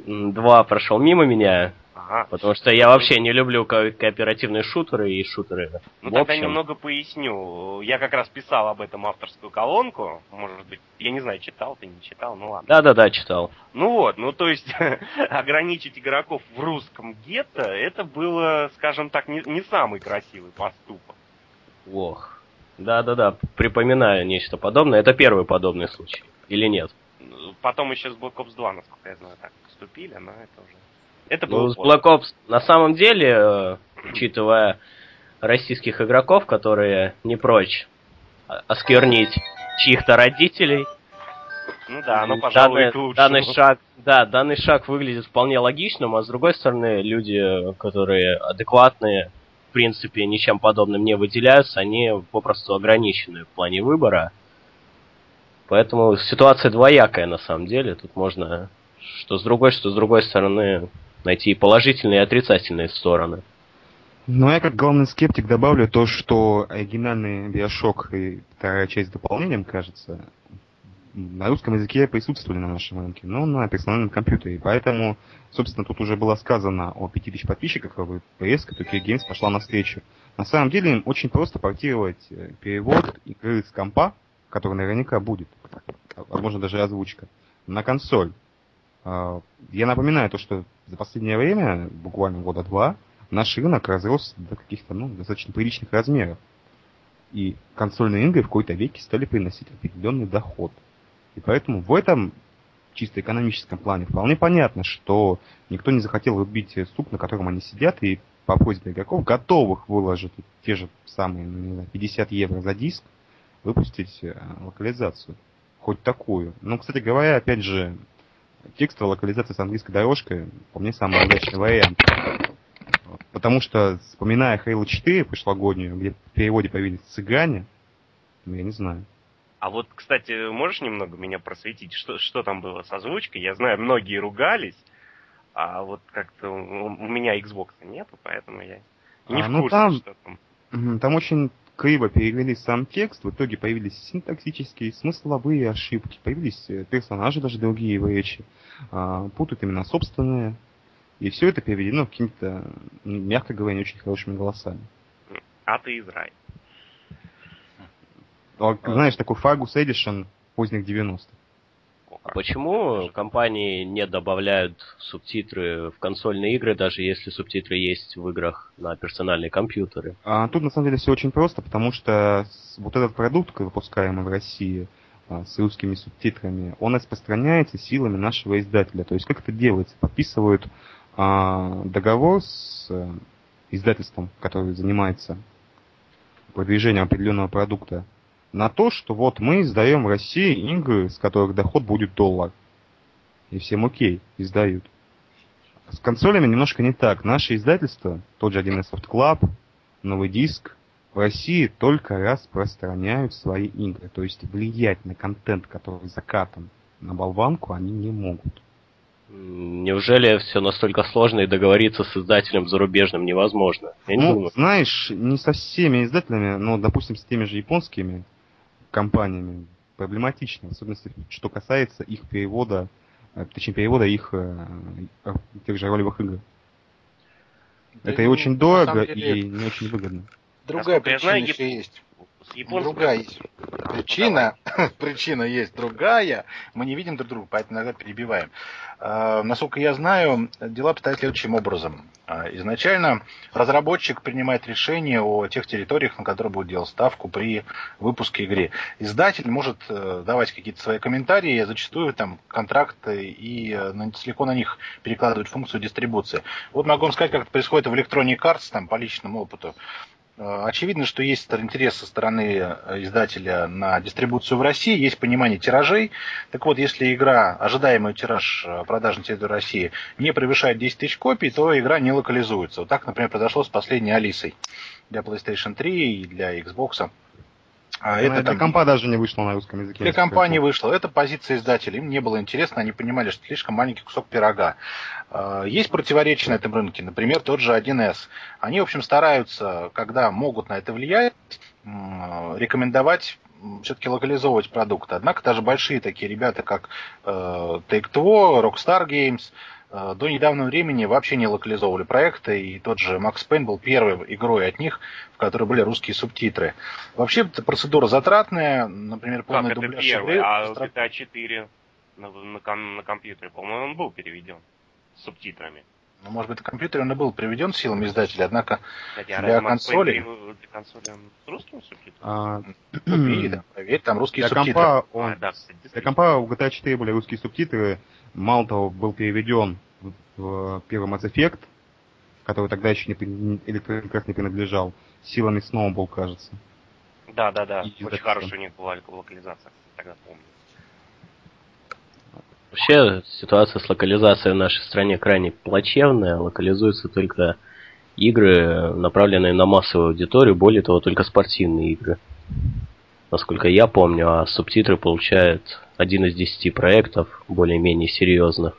2 прошел мимо меня, Ага. потому что я вообще не люблю ко- кооперативные шутеры и шутеры. Ну, в тогда общем. немного поясню. Я как раз писал об этом авторскую колонку. Может быть, я не знаю, читал ты, не читал, ну ладно. Да-да-да, читал. Ну вот, ну то есть ограничить игроков в русском гетто, это было, скажем так, не, не самый красивый поступок. Ох. Да-да-да, припоминаю нечто подобное. Это первый подобный случай. Или нет? Потом еще с Black Ops 2, насколько я знаю, так поступили, но это уже... Это Ну, было с поздно. Black Ops, на самом деле, э, учитывая российских игроков, которые не прочь осквернить чьих-то родителей, Ну да, оно, пожалуй, данный, к лучшему. данный шаг, да, данный шаг выглядит вполне логичным, а с другой стороны, люди, которые адекватные, в принципе, ничем подобным не выделяются, они попросту ограничены в плане выбора. Поэтому ситуация двоякая на самом деле. Тут можно что с другой, что с другой стороны найти положительные, и отрицательные стороны. Ну, я как главный скептик добавлю то, что оригинальный Биошок и вторая часть дополнением, кажется, на русском языке присутствовали на нашем рынке, но на персональном компьютере. Поэтому, собственно, тут уже было сказано о 5000 подписчиках, и резко Tokyo Games пошла навстречу. На самом деле, им очень просто портировать э, перевод игры с компа, который наверняка будет, а, возможно, даже озвучка, на консоль. А, Я напоминаю то, что за последнее время, буквально года два, наш рынок разрос до каких-то ну, достаточно приличных размеров. И консольные игры в какой-то веке стали приносить определенный доход. И поэтому в этом чисто экономическом плане вполне понятно, что никто не захотел убить суп, на котором они сидят, и по просьбе игроков готовых выложить те же самые, ну, не знаю, 50 евро за диск, выпустить э, локализацию. Хоть такую. Но, кстати говоря, опять же, текстовая локализация с английской дорожкой, по мне, самый удачный вариант. Потому что, вспоминая Halo 4 прошлогоднюю, где в переводе появились цыгане, ну, я не знаю. А вот, кстати, можешь немного меня просветить, что, что там было с озвучкой? Я знаю, многие ругались, а вот как-то у, меня Xbox нету, поэтому я не А, в ну курсе, там- что там. Там очень криво перевели сам текст, в итоге появились синтаксические, смысловые ошибки, появились э, персонажи даже другие в речи, а, путают именно собственные, и все это переведено какими-то, м, мягко говоря, не очень хорошими голосами. А ты из рая. А, Знаешь, такой Fargus Edition поздних 90-х. А почему компании не добавляют субтитры в консольные игры, даже если субтитры есть в играх на персональные компьютеры? А тут на самом деле все очень просто, потому что вот этот продукт, выпускаемый в России а, с русскими субтитрами, он распространяется силами нашего издателя. То есть как это делается? Подписывают а, договор с э, издательством, который занимается продвижением определенного продукта. На то, что вот мы издаем в России игры, с которых доход будет доллар. И всем окей, издают. С консолями немножко не так. Наши издательства, тот же 1С Soft Club, Новый Диск, в России только распространяют свои игры. То есть влиять на контент, который закатан на болванку, они не могут. Неужели все настолько сложно и договориться с издателем зарубежным невозможно? Я ну, думаю. знаешь, не со всеми издателями, но, допустим, с теми же японскими компаниями проблематично, в особенности, что касается их перевода, э, точнее, перевода их э, э, тех же ролевых игр. Да Это и очень дорого, деле, и не очень выгодно. Другая причина знаю, еще есть. Другая есть. Причина, причина есть другая. Мы не видим друг друга, поэтому иногда перебиваем. А, насколько я знаю, дела обстоят следующим образом. А, изначально разработчик принимает решение о тех территориях, на которые будет делать ставку при выпуске игры. Издатель может э, давать какие-то свои комментарии, зачастую там контракты и э, целиком на них перекладывать функцию дистрибуции. Вот могу вам сказать, как это происходит в Electronic Arts, там, по личному опыту. Э, очевидно, что есть интерес со стороны э, издателя на дистрибуцию в России, есть понимание тиражей. Так вот, если игра, ожидаемый тираж э, продаж на территории России не превышает 10 тысяч копий, то игра не локализуется. Вот так, например, произошло с последней Алисой для PlayStation 3 и для Xbox. А это для там... компа даже не вышло на русском языке. Для компании вышло. Это позиция издателей. Им не было интересно, они понимали, что слишком маленький кусок пирога. А, есть противоречия на этом рынке. Например, тот же 1С. Они, в общем, стараются, когда могут на это влиять, рекомендовать все-таки локализовывать продукты. Однако даже большие такие ребята, как э, Take-Two, Rockstar Games, до недавнего времени вообще не локализовывали проекты, и тот же Max Payne был первой игрой от них, в которой были русские субтитры. Вообще, эта процедура затратная, например, полный как дубляж это первый, игры... А GTA 4 на, на, на компьютере, по-моему, он был переведен с субтитрами. Ну, может быть, на компьютере он и был переведен силами издателя, однако Кстати, а для консоли... Для консоли с русским субтитром? А, Купи, да, проверь, там русские для субтитры. Компа, он... а, да, кстати, для компа у GTA 4 были русские субтитры, Мало того, был переведен в первый Mass Effect, который тогда еще не, Electronic Arts не принадлежал, силами Snowball, кажется. Да, да, да. И Очень хорошая у них была локализация, тогда помню. Вообще ситуация с локализацией в нашей стране крайне плачевная. Локализуются только игры, направленные на массовую аудиторию, более того, только спортивные игры. Насколько я помню, а субтитры получают один из десяти проектов, более-менее серьезных.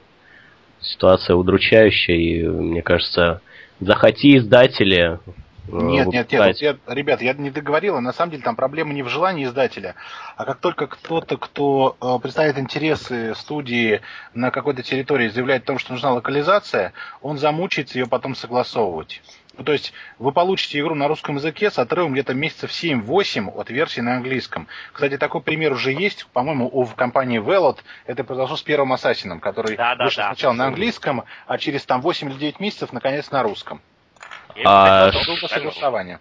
Ситуация удручающая, и мне кажется, захоти издатели э, нет, нет, нет, я, ребят, я не договорил, на самом деле там проблема не в желании издателя, а как только кто-то, кто э, представляет интересы студии на какой-то территории, заявляет о том, что нужна локализация, он замучается ее потом согласовывать. Ну, то есть вы получите игру на русском языке с отрывом где-то месяцев 7-8 от версии на английском. Кстати, такой пример уже есть, по-моему, у в компании Velot. Это произошло с первым Ассасином, который да, да, вышел да. сначала на английском, а через там 8 или 9 месяцев наконец на русском. А, согласование.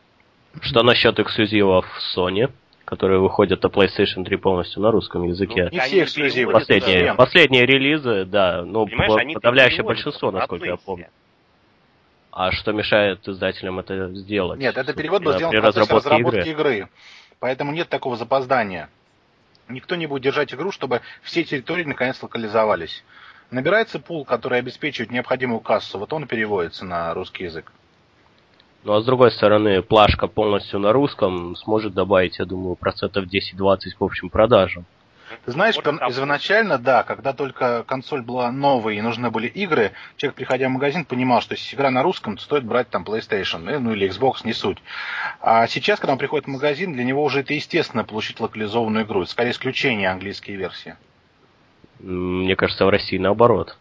Что насчет эксклюзивов Sony? которые выходят на PlayStation 3 полностью на русском языке. Ну, не все эксклюзивы. Последние, последние релизы, да, ну, подавляющее большинство, насколько я помню. А что мешает издателям это сделать? Нет, это перевод был сделан при разработке, разработки игры. игры. Поэтому нет такого запоздания. Никто не будет держать игру, чтобы все территории наконец локализовались. Набирается пул, который обеспечивает необходимую кассу, вот он переводится на русский язык. Ну а с другой стороны, плашка полностью на русском сможет добавить, я думаю, процентов 10-20 к общим продажам. Ты знаешь, вот изначально, да, когда только консоль была новой и нужны были игры, человек, приходя в магазин, понимал, что если игра на русском, то стоит брать там PlayStation, э, ну или Xbox, не суть. А сейчас, когда он приходит в магазин, для него уже это естественно получить локализованную игру. Это скорее исключение английские версии. Мне кажется, в России наоборот.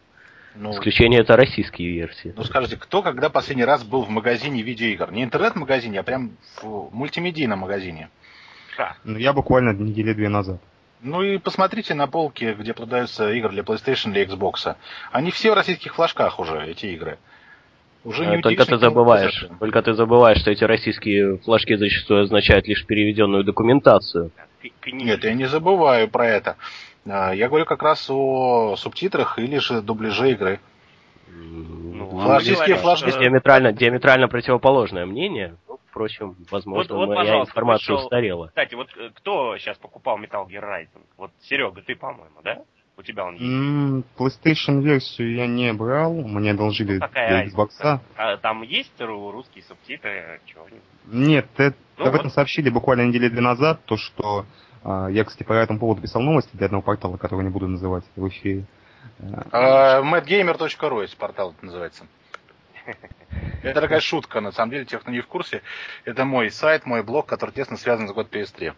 Ну, Исключение это российские версии. Ну скажите, кто когда последний раз был в магазине видеоигр? Не интернет-магазине, а прям в мультимедийном магазине. Ну, я буквально недели две назад. Ну и посмотрите на полки, где продаются игры для PlayStation или Xbox. Они все в российских флажках уже, эти игры. Уже не только ты забываешь, только ты забываешь, что эти российские флажки зачастую означают лишь переведенную документацию. Нет, я не забываю про это. А, я говорю как раз о субтитрах или же дубляже игры. Ну, Российские флажки... Диаметрально, диаметрально противоположное мнение. Впрочем, возможно, Вот- вот, моя информация пришел- устарела. Кстати, вот э, кто сейчас покупал Metal Gear Rising? Вот Серега, ты, по-моему, да? У тебя он есть. PlayStation версию я не брал, мне одолжили Ну, для? Xbox. А там есть ру- русские субтитры? Чего? Нет, это, Ну об вот. этом сообщили буквально недели две назад, то что а, я, кстати, по этому поводу писал новости для одного портала, который не буду называть в эфире. А, Э, madgamer.ru есть портал это называется. Это такая шутка, на самом деле, тех, кто не в курсе. Это мой сайт, мой блог, который тесно связан с год PS3.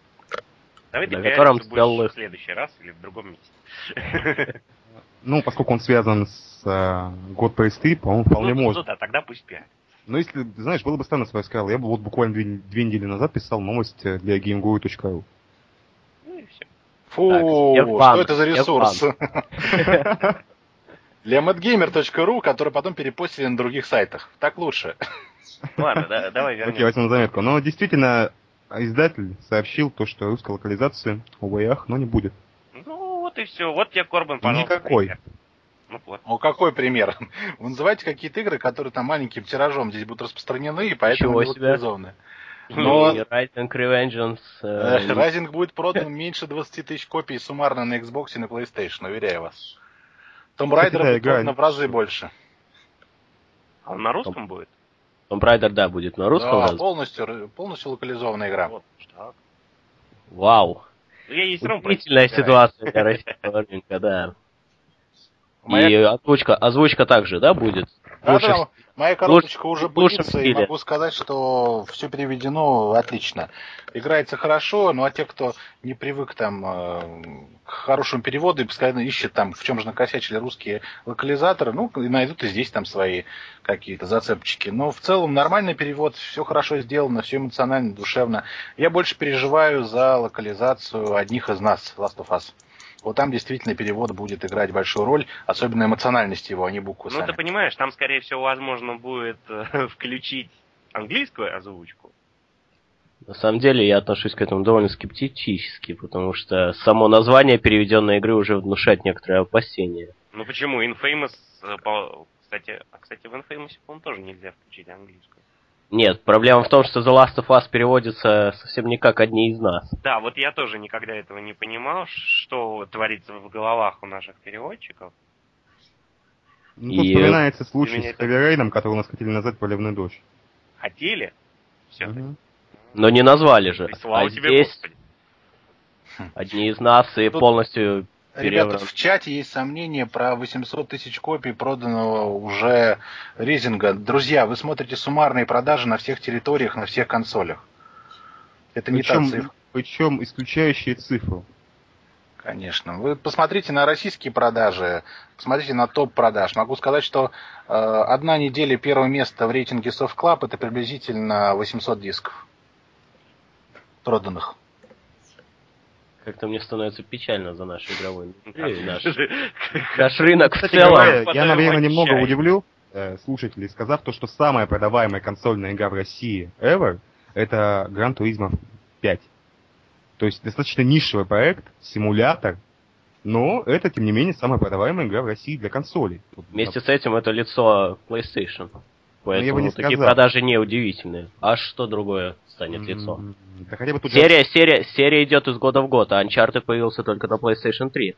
Давай ты котором спел- в следующий раз или в другом месте. Ну, поскольку он связан с а, год PS3, по-моему, вполне ну, можно. Ну да, тогда пусть пиарит. Но если, знаешь, было бы странно, если бы я сказал, я бы вот буквально две, две недели назад писал новость э, для gameguru.ru. Ну и все. Фу, Так, что это за ресурс? Для madgamer.ru, который потом перепостили на других сайтах. Так лучше. Ладно, да- давай Окей, вернемся. возьму на заметку. Но действительно, издатель сообщил то, что русской локализации, увы, ах, но не будет. Ну вот и все. Вот тебе Корбан, пожалуйста. Никакой. пример. Ну вот. Ну, какой пример? Вы называете какие-то игры, которые там маленьким тиражом здесь будут распространены, и поэтому не локализованы. Но... Но- Rising Revengeance... Э, Rising будет продан меньше 20 тысяч копий суммарно на Xbox и на PlayStation, уверяю вас. Том Райдер будет игра продано в разы больше. А он на русском будет? Tomb Raider, да, будет на русском. Да, полностью, полностью локализованная игра. Вот, так. Вау. Ну, я есть равно Удивительная ситуация для российского рынка, да. И озвучка, озвучка также, да, будет? да, моя коробочка уже пылится, и могу сказать, что все переведено отлично. Играется хорошо, ну а те, кто не привык там э, к хорошему переводу и постоянно ищет там, в чем же накосячили русские локализаторы, ну, и найдут и здесь там свои какие-то зацепчики. Но в целом нормальный перевод, все хорошо сделано, все эмоционально, душевно. Я больше переживаю за локализацию одних из нас, Last of Us. Вот там действительно перевод будет играть большую роль, особенно эмоциональность его, а не буквы Ну, сами. ты понимаешь, там, скорее всего, возможно, будет э, включить английскую озвучку. На самом деле я отношусь к этому довольно скептически, потому что само название переведенной игры уже внушает некоторое опасение. Ну почему? Infamous, э, кстати, а кстати, в Infamous, по-моему, тоже нельзя включить английскую. Нет, проблема в том, что The Last of Us переводится совсем не как одни из нас. Да, вот я тоже никогда этого не понимал, что творится в головах у наших переводчиков. Ну, И- тут вспоминается случай с это- Хэви который у нас хотели назвать «Проливной дождь». Хотели? Все. Мгм. Но не назвали же. слава А тебе, здесь Господи. одни из нас и Тут- полностью Ребята, в чате есть сомнения про 800 тысяч копий проданного уже резинга. Друзья, вы смотрите суммарные продажи на всех территориях, на всех консолях. Это не та Причем, цифра, причем исключающие цифру. конечно. Вы посмотрите на российские продажи, посмотрите на топ продаж. Могу сказать, что э, одна неделя первого места в рейтинге Soft Club это приблизительно 800 дисков проданных. Как-то мне становится печально за нашу игровую индустрию, наш, рынок в целом. я, наверное, немного удивлю э, слушателей, сказав то, что самая продаваемая консольная игра в России ever это Gran Turismo 5. То есть достаточно нишевый проект, симулятор, но это, тем не менее, самая продаваемая игра в России для консолей. Вместе с этим это лицо PlayStation. Ну, я бы Поэтому не такие сказал. продажи не удивительные. А что другое станет лицом? м, Да хотя бы тут же- Серия, серия, серия идет из года в год, а Uncharted появился только на PlayStation 3.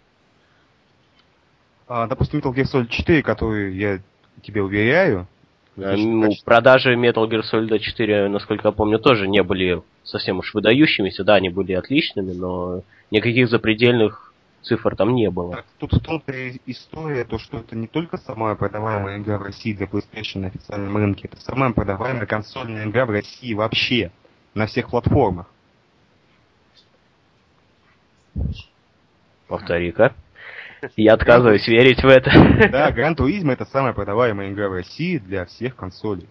а, допустим, Metal Gear Solid 4, который я тебе уверяю, А, достаточно ну, качественный. продажи Metal Gear Solid 4, насколько я помню, тоже не были совсем уж выдающимися. Да, они были отличными, но никаких запредельных цифр там не было. Так, Тут в том-то и история, то, что это не только самая продаваемая игра в России для PlayStation на официальном рынке, это самая продаваемая консольная игра в России вообще, на всех платформах. Повтори-ка. Я отказываюсь верить в это. Да, Gran Turismo это самая продаваемая игра в России для всех консолей.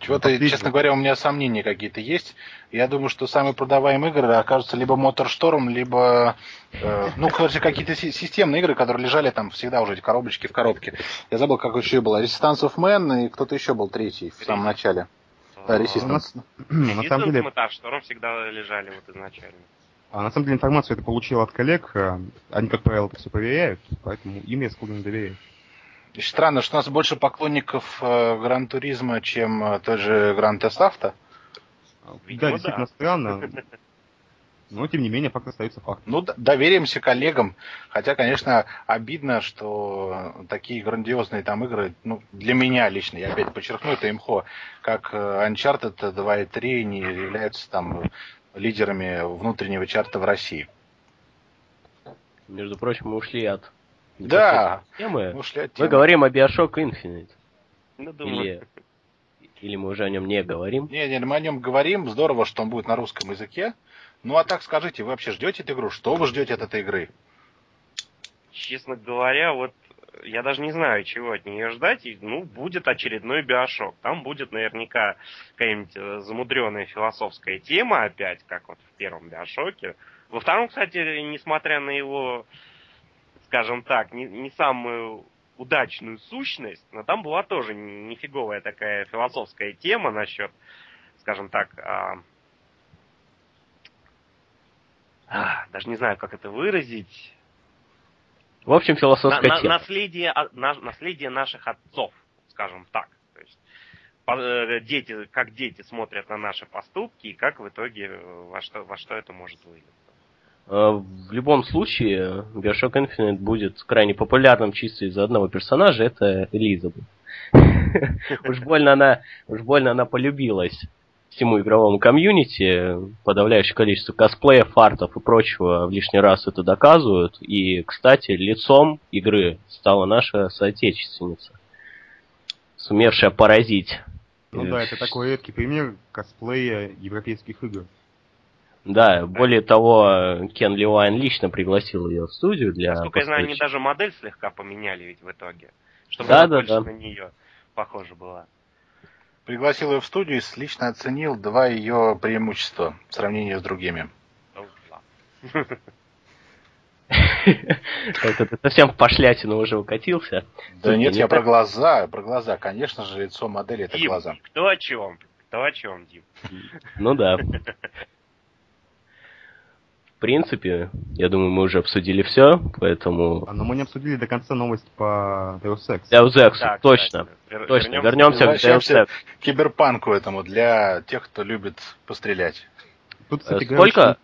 Чего-то, Отлично. честно говоря, у меня сомнения какие-то есть. Я думаю, что самые продаваемые игры окажутся либо Motorstorm, либо, э, ну, короче, какие-то си- системные игры, которые лежали там всегда уже эти коробочки в коробке. Я забыл, как еще было. Resistance of Man и кто-то еще был третий в самом начале. Да, Resistance. на самом деле, Шторм всегда лежали вот изначально. а на самом деле информацию это получил от коллег, а, они, как правило, это все проверяют, поэтому им я склонен доверять. Странно, что у нас больше поклонников э, Гран Туризма, чем э, той же Гран Тест Авто. Да, да. действительно странно. Но, тем не менее, факт остается фактом. Ну, доверимся коллегам. Хотя, конечно, обидно, что такие грандиозные там игры, ну, для меня лично, я опять подчеркну, это имхо, как э, Uncharted 2 и 3 не являются там лидерами внутреннего чарта в России. Между прочим, мы ушли от Да, темы. мы ушли от Мы темы. говорим о Bioshock Infinite. Ну, думаю, Или, или мы уже о нем не говорим. Не, не, мы о нем говорим. Здорово, что он будет на русском языке. Ну, а так скажите, вы вообще ждете эту игру? Что вы ждете от этой игры? честно говоря, вот я даже не знаю, чего от нее ждать. Ну, будет очередной биошок. Там будет наверняка какая-нибудь э, замудренная философская тема опять, как вот в первом биошоке. Во втором, кстати, несмотря на его, скажем так, не, не самую удачную сущность, но там была тоже нифиговая такая философская тема насчет, скажем так, а, а, даже не знаю, как это выразить. В общем, На- философская на- тема. наследие, а, на- наследие наших отцов, скажем так. То есть, по- э, дети, как дети смотрят на наши поступки и как в итоге э, во что, во что это может вылиться. Э, В любом случае, Bioshock Infinite будет крайне популярным чисто из-за одного персонажа, это Элизабет. Уж больно она, уж больно она полюбилась всему игровому комьюнити. Подавляющее количество косплеев, фартов и прочего в лишний раз это доказывают. И, кстати, лицом игры стала наша соотечественница, сумевшая поразить. Ну да, это такой редкий пример косплея европейских игр. Да, более того, Кен Левайн лично пригласил ее в студию для Насколько я знаю, они даже модель слегка поменяли ведь в итоге. Чтобы Да, она да, больше да. на нее похожа была. Пригласил ее в студию и лично оценил два ее преимущества в сравнении с другими. Ну. Как-то ты совсем в пошлятину уже укатился. Да нет, не я про глаза, про глаза. Конечно же, лицо модели это глаза. кто о чем? Кто о чем, Дим? Ну да. В принципе, я думаю, мы уже обсудили все, поэтому... А, Но мы не обсудили до конца новость по Deus Ex. Deus Ex, Да, точно. кстати, вер- Точно, вернемся вернемся к Deus Ex. к киберпанку этому для тех, кто любит пострелять. Тут, Э, кстати говоря, Сколько,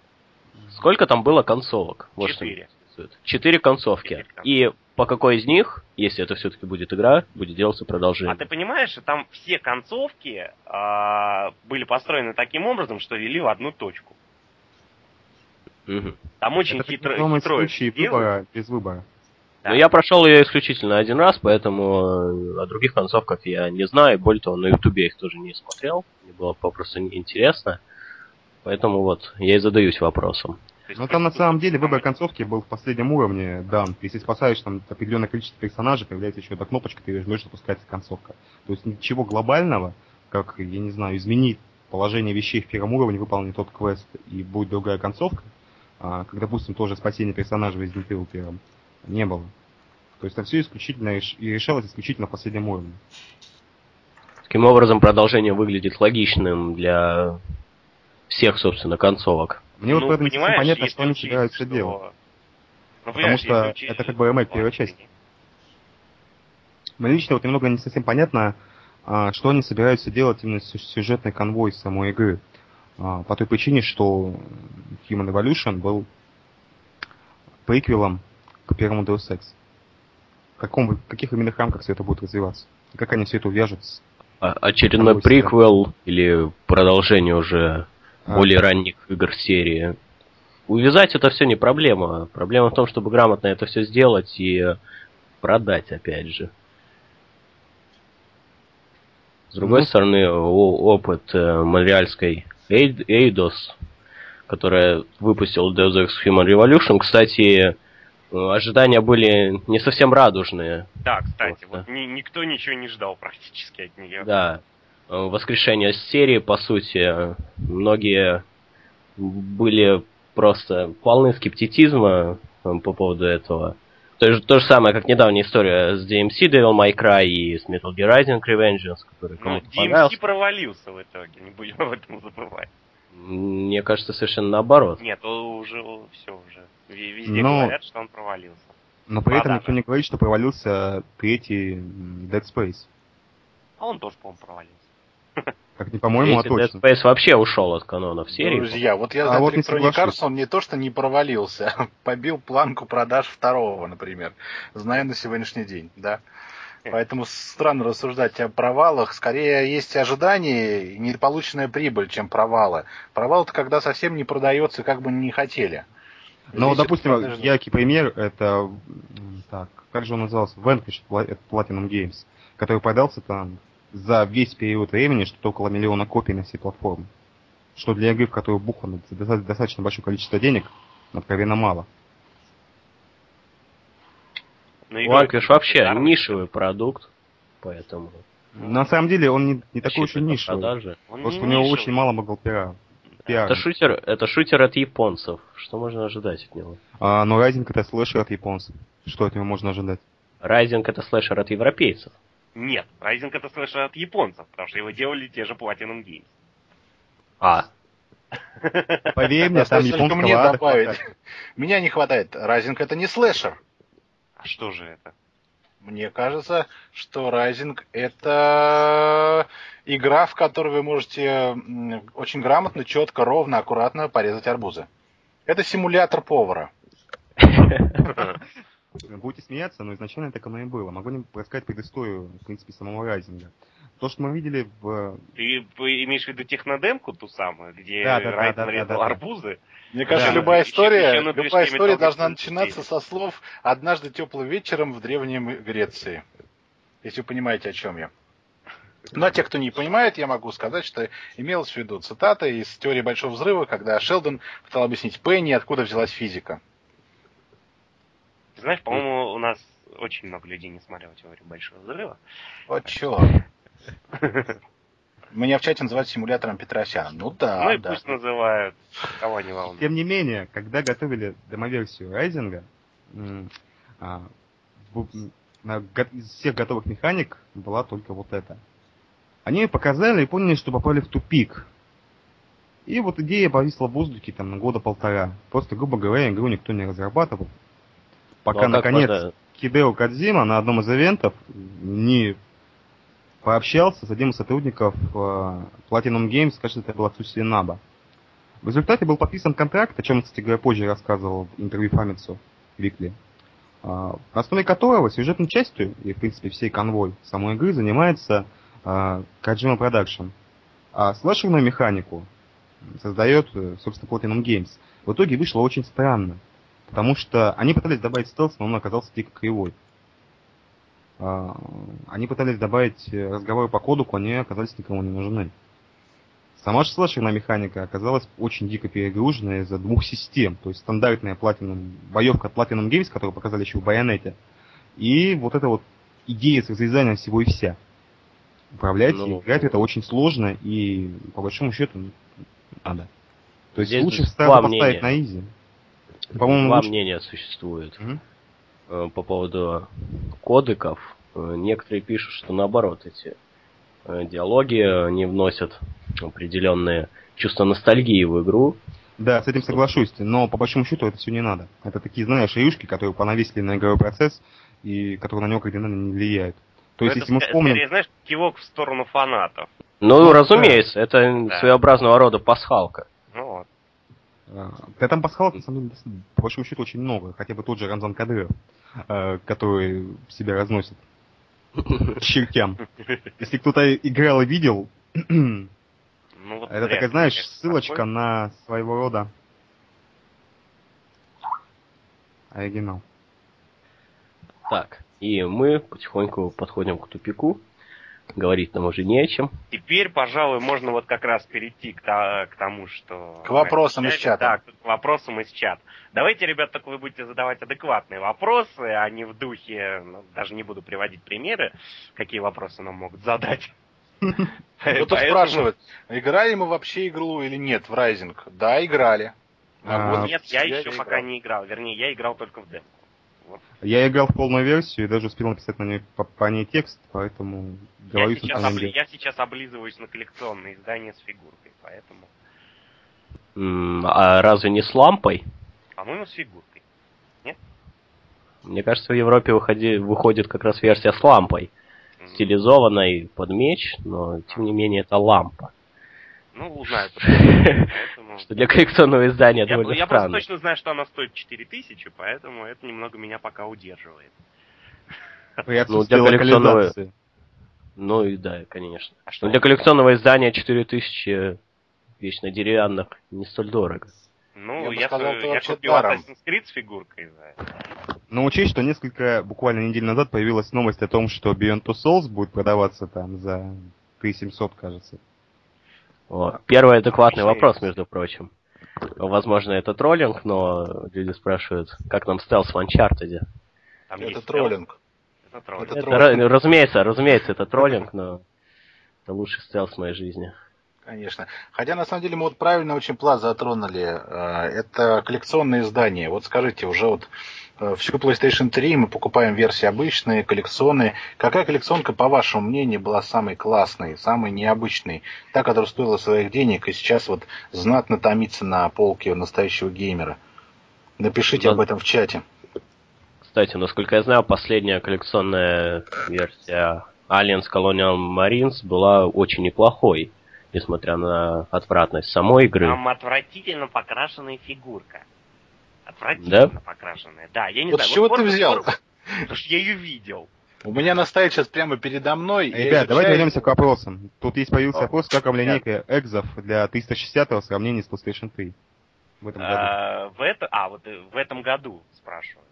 сколько там было концовок? Четыре. Четыре концовки. И по какой из них, если это все-таки будет игра, будет делаться А продолжение? ты понимаешь, что там все концовки а, были построены таким образом, что вели в одну точку. Мгм. Там очень это хитро, хитро выбора без выбора. Да. Но я прошел ее исключительно один раз, поэтому э, о других концовках я не знаю. Более того, на ютубе я их тоже не смотрел. Мне было попросту неинтересно. Поэтому вот, я и задаюсь вопросом. Но там на самом деле выбор концовки был в последнем уровне дан. Если спасаешь там определенное количество персонажей, появляется еще одна кнопочка, ты жмешь, запускается концовка. То есть ничего глобального, как, я не знаю, изменить положение вещей в первом уровне, выполнить тот квест и будет другая концовка, как, допустим, тоже спасение персонажа в Resident Evil первом, не было. То есть это все исключительно и решалось исключительно в последнем уровне. Таким образом, продолжение выглядит логичным для всех, собственно, концовок. Мне вот Ну, поэтому не совсем понимаешь, понятно, что они собираются что- делать. Ну, Потому что учесть- это как бы ремейк первой части. Мне лично вот немного не совсем понятно, а, что они собираются делать именно с сюжетной конвой самой игры. А, По той причине, что Human Evolution был приквелом к первому Deus Ex. В, каком, в каких именно рамках все это будет развиваться? И как они все это увяжут с... А- Очередной приквел или продолжение уже а, более ранних игр серии. Увязать это все не проблема. Проблема в том, чтобы грамотно это все сделать и продать, опять же. С другой Ну. стороны, опыт э, монреальской Eidos, которая выпустила Deus Ex Human Revolution, кстати, ожидания были не совсем радужные. Да, кстати, вот ни- никто ничего не ждал практически от нее. Да. Воскрешение серии, по сути, многие были просто полны скептицизма э, по поводу этого. То же, то же самое, как недавняя история с DMC Devil May Cry и с Metal Gear Rising Revengeance, который Ну, кому-то DMC понравился. провалился в итоге, не будем об этом забывать. Мне кажется, совершенно наоборот. Нет, он уже все уже. Везде Но- говорят, что он провалился. Но при этом да, никто да. не говорит, что провалился третий Dead Space. А он тоже, по-моему, провалился. Как не по-моему, а Третий Dead точно. Space вообще ушел от канона в серии. Друзья, вот я А за вот Electronic Arts, он не то что не провалился, а побил планку продаж второго, например, знаю на сегодняшний день, да. Поэтому странно рассуждать о провалах. Скорее есть ожидания и неполученная прибыль, чем провалы. Провал это когда совсем не продается, как бы не хотели. Ну, допустим, продажа- яркий пример, это, так, как же он назывался, Vanquish это Platinum Games, который продался там за весь период времени что-то около миллиона копий на все платформы. Что для игры, в которую бухано доста- достаточно большое количество денег, откровенно мало. Ну, игра- Vanquish вообще Да, нишевый продукт, поэтому... На самом деле он не, не такой уж и нишевый, продажи. Он потому не что у него нишевый. очень мало пиара. Это шутер, это шутер от японцев. Что можно ожидать от него? А, но Rising это слэшер от японцев. Что от него можно ожидать? Rising это слэшер от европейцев. Нет, Rising это слэшер от японцев, потому что его делали те же Platinum Games. А, Поверь мне, там японского мне добавить. Меня не хватает. Райзинг это не слэшер. А что же это? Мне кажется, что Rising это игра, в которой вы можете очень грамотно, четко, ровно, аккуратно порезать арбузы. Это симулятор повара. Будете смеяться, но изначально так оно и было. Могу не рассказать предысторию, в принципе, самого Райзинга. То, что мы видели в... Ты имеешь в виду технодемку ту самую, где Да, да, Райт да, да, нарезал да, да. арбузы? Мне кажется, Да. любая история, еще любая история должна начинаться со слов «однажды теплым вечером в Древней Греции». Если вы понимаете, о чем я. Ну, а те, кто не понимает, я могу сказать, что имелось в виду цитата из теории Большого Взрыва, когда Шелдон пытался объяснить Пенни, откуда взялась физика. Знаешь, по-моему, у нас очень много людей не смотрело теорию Большого Взрыва. Вот чё. Меня в чате называют симулятором Петросяна. Ну да, ну и да. пусть называют, кого не волнует. Тем не менее, когда готовили демоверсию Райзинга, а, из всех готовых механик была только вот эта. Они показали и поняли, что попали в тупик. И вот идея повисла в воздухе там на года полтора. Просто, грубо говоря, игру никто не разрабатывал. Пока, ну, а наконец, можно- Хидео Кадзима на одном из ивентов не пообщался с одним из сотрудников э, Platinum Games, кажется, это была Цуси Наба. В результате был подписан контракт, о чем, кстати говоря, позже рассказывал в интервью Фамицу Викли, а, на основе которого сюжетной частью и, в принципе, всей конвой самой игры занимается а, Kojima Production. А слэшерную механику создает, э, собственно, Platinum Games. В итоге вышло очень странно, потому что они пытались добавить стелс, но он оказался дико кривой. А, Они пытались добавить э, разговоры по кодеку, они оказались никому не нужны. Сама же слэшерная механика оказалась очень дико перегруженная из-за двух систем. То есть стандартная Platinum, боевка от Platinum Games, которую показали еще в Байонете, и вот эта вот идея с разрезанием всего и вся. Управлять Ну, и играть это очень сложно и по большому счету надо. То есть лучше два сразу мнения. поставить на изи. По-моему, Два лучше- мнения существует э, по поводу кодеков. Э, Некоторые пишут, что наоборот эти э, диалоги не вносят определенные чувства ностальгии в игру. Да, с этим соглашусь, но по большому счету это все не надо. Это такие, знаешь, рюшки, которые понавесили на игровой процесс и которые на него кардинально не влияют. То есть, Ну, если мы это, вспомним... Скорее, знаешь, кивок в сторону фанатов. Ну, Ну, разумеется, это Да. своеобразного рода пасхалка. Ну вот. А, Да там пасхалок, на самом деле, по большому счету, очень много. Хотя бы тот же Рамзан Кадыров, э, который себя разносит к чертям. Если кто-то играл и видел, Ну, вот это такая, знаешь, ссылочка такой. на своего рода оригинал. Так, и мы потихоньку подходим к тупику. Говорить нам уже не о чем. Теперь, пожалуй, можно вот как раз перейти к, та- к тому, что... К вопросам из чата. Да, к вопросам из чата. Давайте, ребят, только вы будете задавать адекватные вопросы, а не в духе... ну, даже не буду приводить примеры, какие вопросы нам могут задать. Кто-то Поэтому- спрашивает, играли мы вообще игру или нет в Rising? Да, играли. А, вот Нет, я еще играл. пока не играл. Вернее, я играл только в демку. Я играл в полную версию и даже успел написать на ней, по, по ней текст, поэтому Я говорю сейчас, обли- деле. я сейчас облизываюсь на коллекционные издания с фигуркой, поэтому... М, А разве не с лампой? По-моему, с фигуркой. Мне кажется, в Европе выходи- выходит как раз версия с лампой. стилизованной под меч, но тем не менее это лампа. Ну, узнаю. Поэтому... Что для коллекционного издания Я, довольно я просто странно. точно знаю, что она стоит 4000, поэтому это немного меня пока удерживает. Отсутствии Ну, для коллекционного-. Ну и да, конечно. А что? Но для коллекционного издания 4000 вечно деревянных не столь дорого. Ну, Я я, сказал, я купил даром. Assassin's Creed с фигуркой за это. Но учесть, что несколько, буквально недель назад появилась новость о том, что Beyond Two Souls будет продаваться там за 3700, кажется. Вот. Первый адекватный вопрос, между прочим. Возможно, это троллинг, но люди спрашивают, как нам стелс в Uncharted. Там Это есть троллинг. стелс. Это троллинг. Это троллинг. разумеется, разумеется, это троллинг, но это лучший стелс в моей жизни. Конечно. Хотя, на самом деле, мы вот правильно очень плат затронули. Э, Это коллекционные издания. Вот скажите, уже вот всю PlayStation 3 мы покупаем версии обычные, коллекционные. Какая коллекционка, по вашему мнению, была самой классной, самой необычной? Та, которая стоила своих денег и сейчас вот знатно томится на полке настоящего геймера? Напишите Да. об этом в чате. Кстати, насколько я знаю, последняя коллекционная версия Aliens Colonial Marines была очень неплохой, несмотря на отвратность самой игры. Там отвратительно покрашенная фигурка. Отвратительно покрашенная. Да, я не Вот знаю. с чего вот ты взял? Потому что я ее видел. У меня она стоит сейчас прямо передо мной. Ребят, давайте вернемся к вопросам. Тут есть появился вопрос, как вам линейка экзов для 360 в сравнении с PlayStation 3 в этом году. А, в это, а, вот э, в этом году, спрашиваю.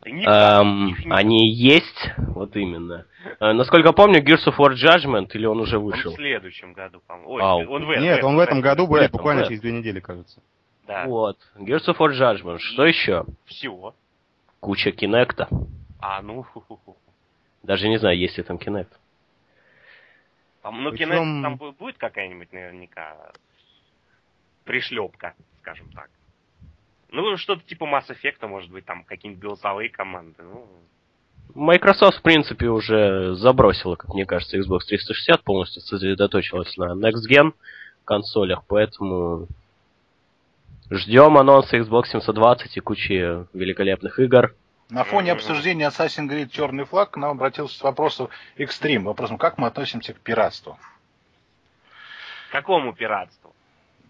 Да Эм, они есть, вот именно. Э, насколько помню, Gears of War Judgment, или он уже Он вышел? в следующем году, по-моему. Ой, он в этом. Нет, он в этом году этом, буквально в через две недели, кажется. Да. Вот. Gears of War Judgment. Что еще? Все. Куча Кинекта. А, ну, ху-ху-ху. Даже не знаю, есть ли там Кинект. Ну, Причем- Kinect, там бу- будет какая-нибудь наверняка пришлепка, скажем так. Ну, что-то типа Mass Effect, может быть, там какие-нибудь голосовые команды. Ну, Microsoft, в принципе, уже забросила, как мне кажется, Xbox 360, полностью сосредоточилась на Next Gen консолях, поэтому ждем анонса Xbox 720 и кучи великолепных игр. На фоне обсуждения Assassin's Creed Черный флаг к нам обратился с вопросом Extreme. Вопросом, как мы относимся к пиратству? к какому пиратству?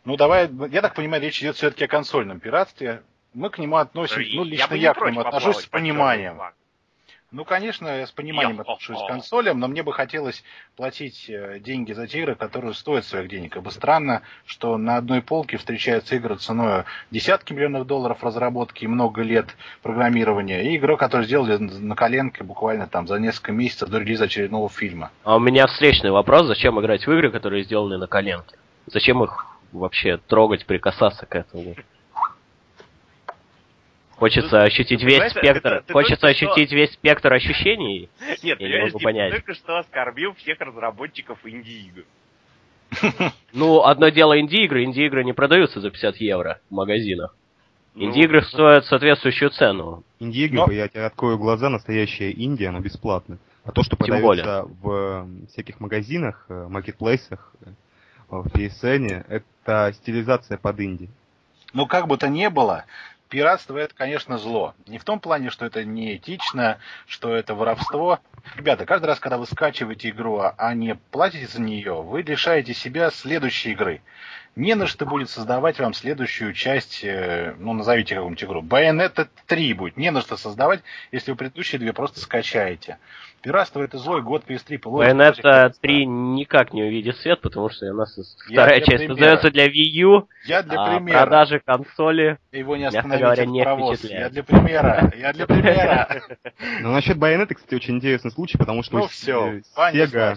Ну, давай, я так понимаю, речь идет все-таки о консольном пиратстве. Мы к нему относимся, И ну, лично не я, к нему отношусь с пониманием. флаг. Ну, конечно, я с пониманием Йо-хо-хо. отношусь к консолям, но мне бы хотелось платить э, деньги за те игры, которые стоят своих денег. Ибо странно, что на одной полке встречаются игры ценой десятки миллионов долларов разработки и много лет программирования, и игры, которые сделали на коленке буквально там за несколько месяцев до релиза очередного фильма. А у меня встречный вопрос, зачем играть в игры, которые сделаны на коленке? Зачем их вообще трогать, прикасаться к этому? Хочется Ну, ощутить ты весь спектр, хочется ощутить весь спектр ощущений. Нет, Я не могу понять. ты только что оскорбил всех разработчиков инди-игр. Ну, одно дело инди-игры, инди-игры не продаются за 50 евро в магазинах. Ну, Инди-игры стоят соответствующую цену. Инди-игры, Но- я тебе открою глаза, настоящая Индия, она бесплатна. А то, что Тем продается в э, всяких магазинах, э, маркетплейсах, э, в PSN, это стилизация под инди. Но как бы то ни было, пиратство это, конечно, зло. Не в том плане, что это неэтично, что это воровство. Ребята, каждый раз, когда вы скачиваете игру, а- а не платите за нее, вы лишаете себя следующей игры. Не на что будет создавать вам следующую часть, э, ну, назовите какую-нибудь игру. Bayonetta 3 будет. Не на что создавать, если вы предыдущие две просто скачаете. Пиратство это злой год PS3 положит против Bayonetta пиратства. 3 никак не увидит свет, потому что у нас вторая часть примера. создается для Wii U, Я для а примера. продажи консоли... Его не мягко остановить говоря, не впечатляет. Я для примера. Я для примера. Но насчет Байонета, кстати, очень интересный случай, потому что Ну у все, Sega,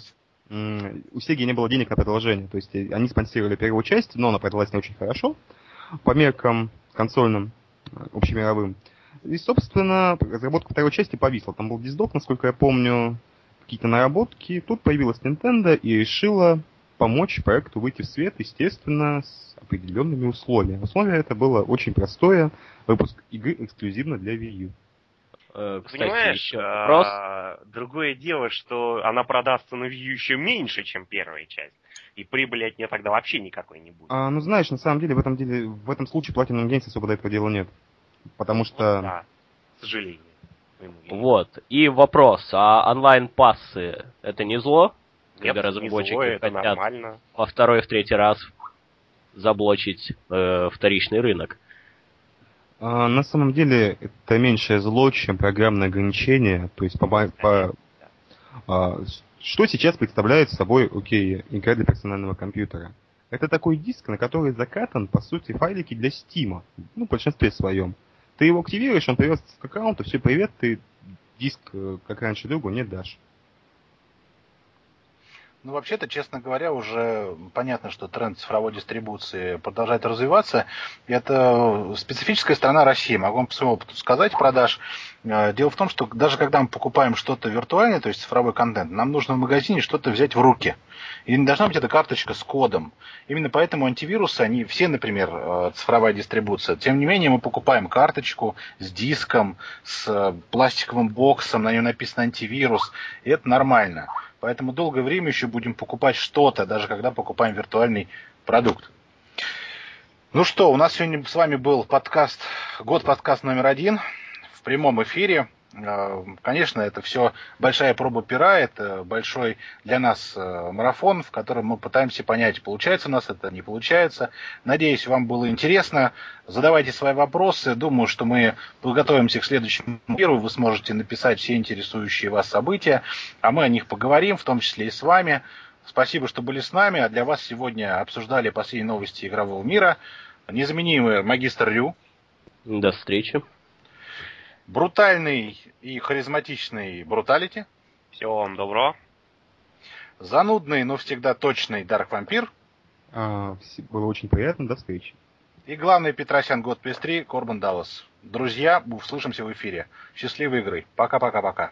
у Sega не было денег на продолжение. То есть э, они спонсировали первую часть, но она продалась не очень хорошо по меркам консольным, э, общемировым. И, собственно, разработка второй части повисла. Там был диздок, насколько я помню, какие-то наработки. Тут появилась Nintendo и решила помочь проекту выйти в свет, естественно, с определенными условиями. Условие это было очень простое. Выпуск игры эксклюзивно для Wii U. Э, Кстати, Понимаешь, еще вопрос. а, другое дело, что она продастся на Wii U еще меньше, чем первая часть. И прибыли от нее тогда вообще никакой не будет. А, ну знаешь, на самом деле в этом деле, в этом случае Platinum Games особо до этого дела нет. Потому что Да, к сожалению. Вот. И вопрос, а онлайн-пассы это не зло? Нет, Когда не разработчики зло, это хотят нормально. во второй и в третий раз заблочить э, вторичный рынок. А, на самом деле это меньшее зло, чем программное ограничение. То есть по, по- а, что сейчас представляет собой, окей, игра для персонального компьютера? Это такой диск, на который закатан, по сути, файлики для Стима. Ну, в большинстве своем. Ты его активируешь, он привез к аккаунту, все, привет, ты диск, э, как раньше, другу не дашь. Ну, вообще-то, честно говоря, уже понятно, что тренд цифровой дистрибуции продолжает развиваться. Это специфическая страна России. Могу вам по своему опыту сказать продаж. Э, Дело в том, что даже когда мы покупаем что-то виртуальное, то есть цифровой контент, нам нужно в магазине что-то взять в руки. И не должна быть эта карточка с кодом. Именно поэтому антивирусы, они все, например, э, цифровая дистрибуция. Тем не менее, мы покупаем карточку с диском, с э, пластиковым боксом, на нем написано антивирус. И это нормально. Поэтому долгое время еще будем покупать что-то, даже когда покупаем виртуальный продукт. Ну что, у нас сегодня с вами был подкаст, год подкаст номер один в прямом эфире. Э, Конечно, это все большая проба пера, это большой для нас э, марафон, в котором мы пытаемся понять, получается у нас это, не получается. Надеюсь, вам было интересно. Задавайте свои вопросы. Думаю, что мы подготовимся к следующему эфиру. Вы сможете написать все интересующие вас события, а мы о них поговорим, в том числе и с вами. Спасибо, что были с нами. А для вас сегодня обсуждали последние новости игрового мира. Незаменимый магистр Рю, До встречи. Брутальный и харизматичный Бруталити, Всего вам доброго. занудный, но всегда точный Дарк Вампир А, было очень приятно, до встречи. и главный Петросян Год PS3 Корбан Даллас. Друзья, услышимся в эфире. Счастливой игры. Пока-пока-пока.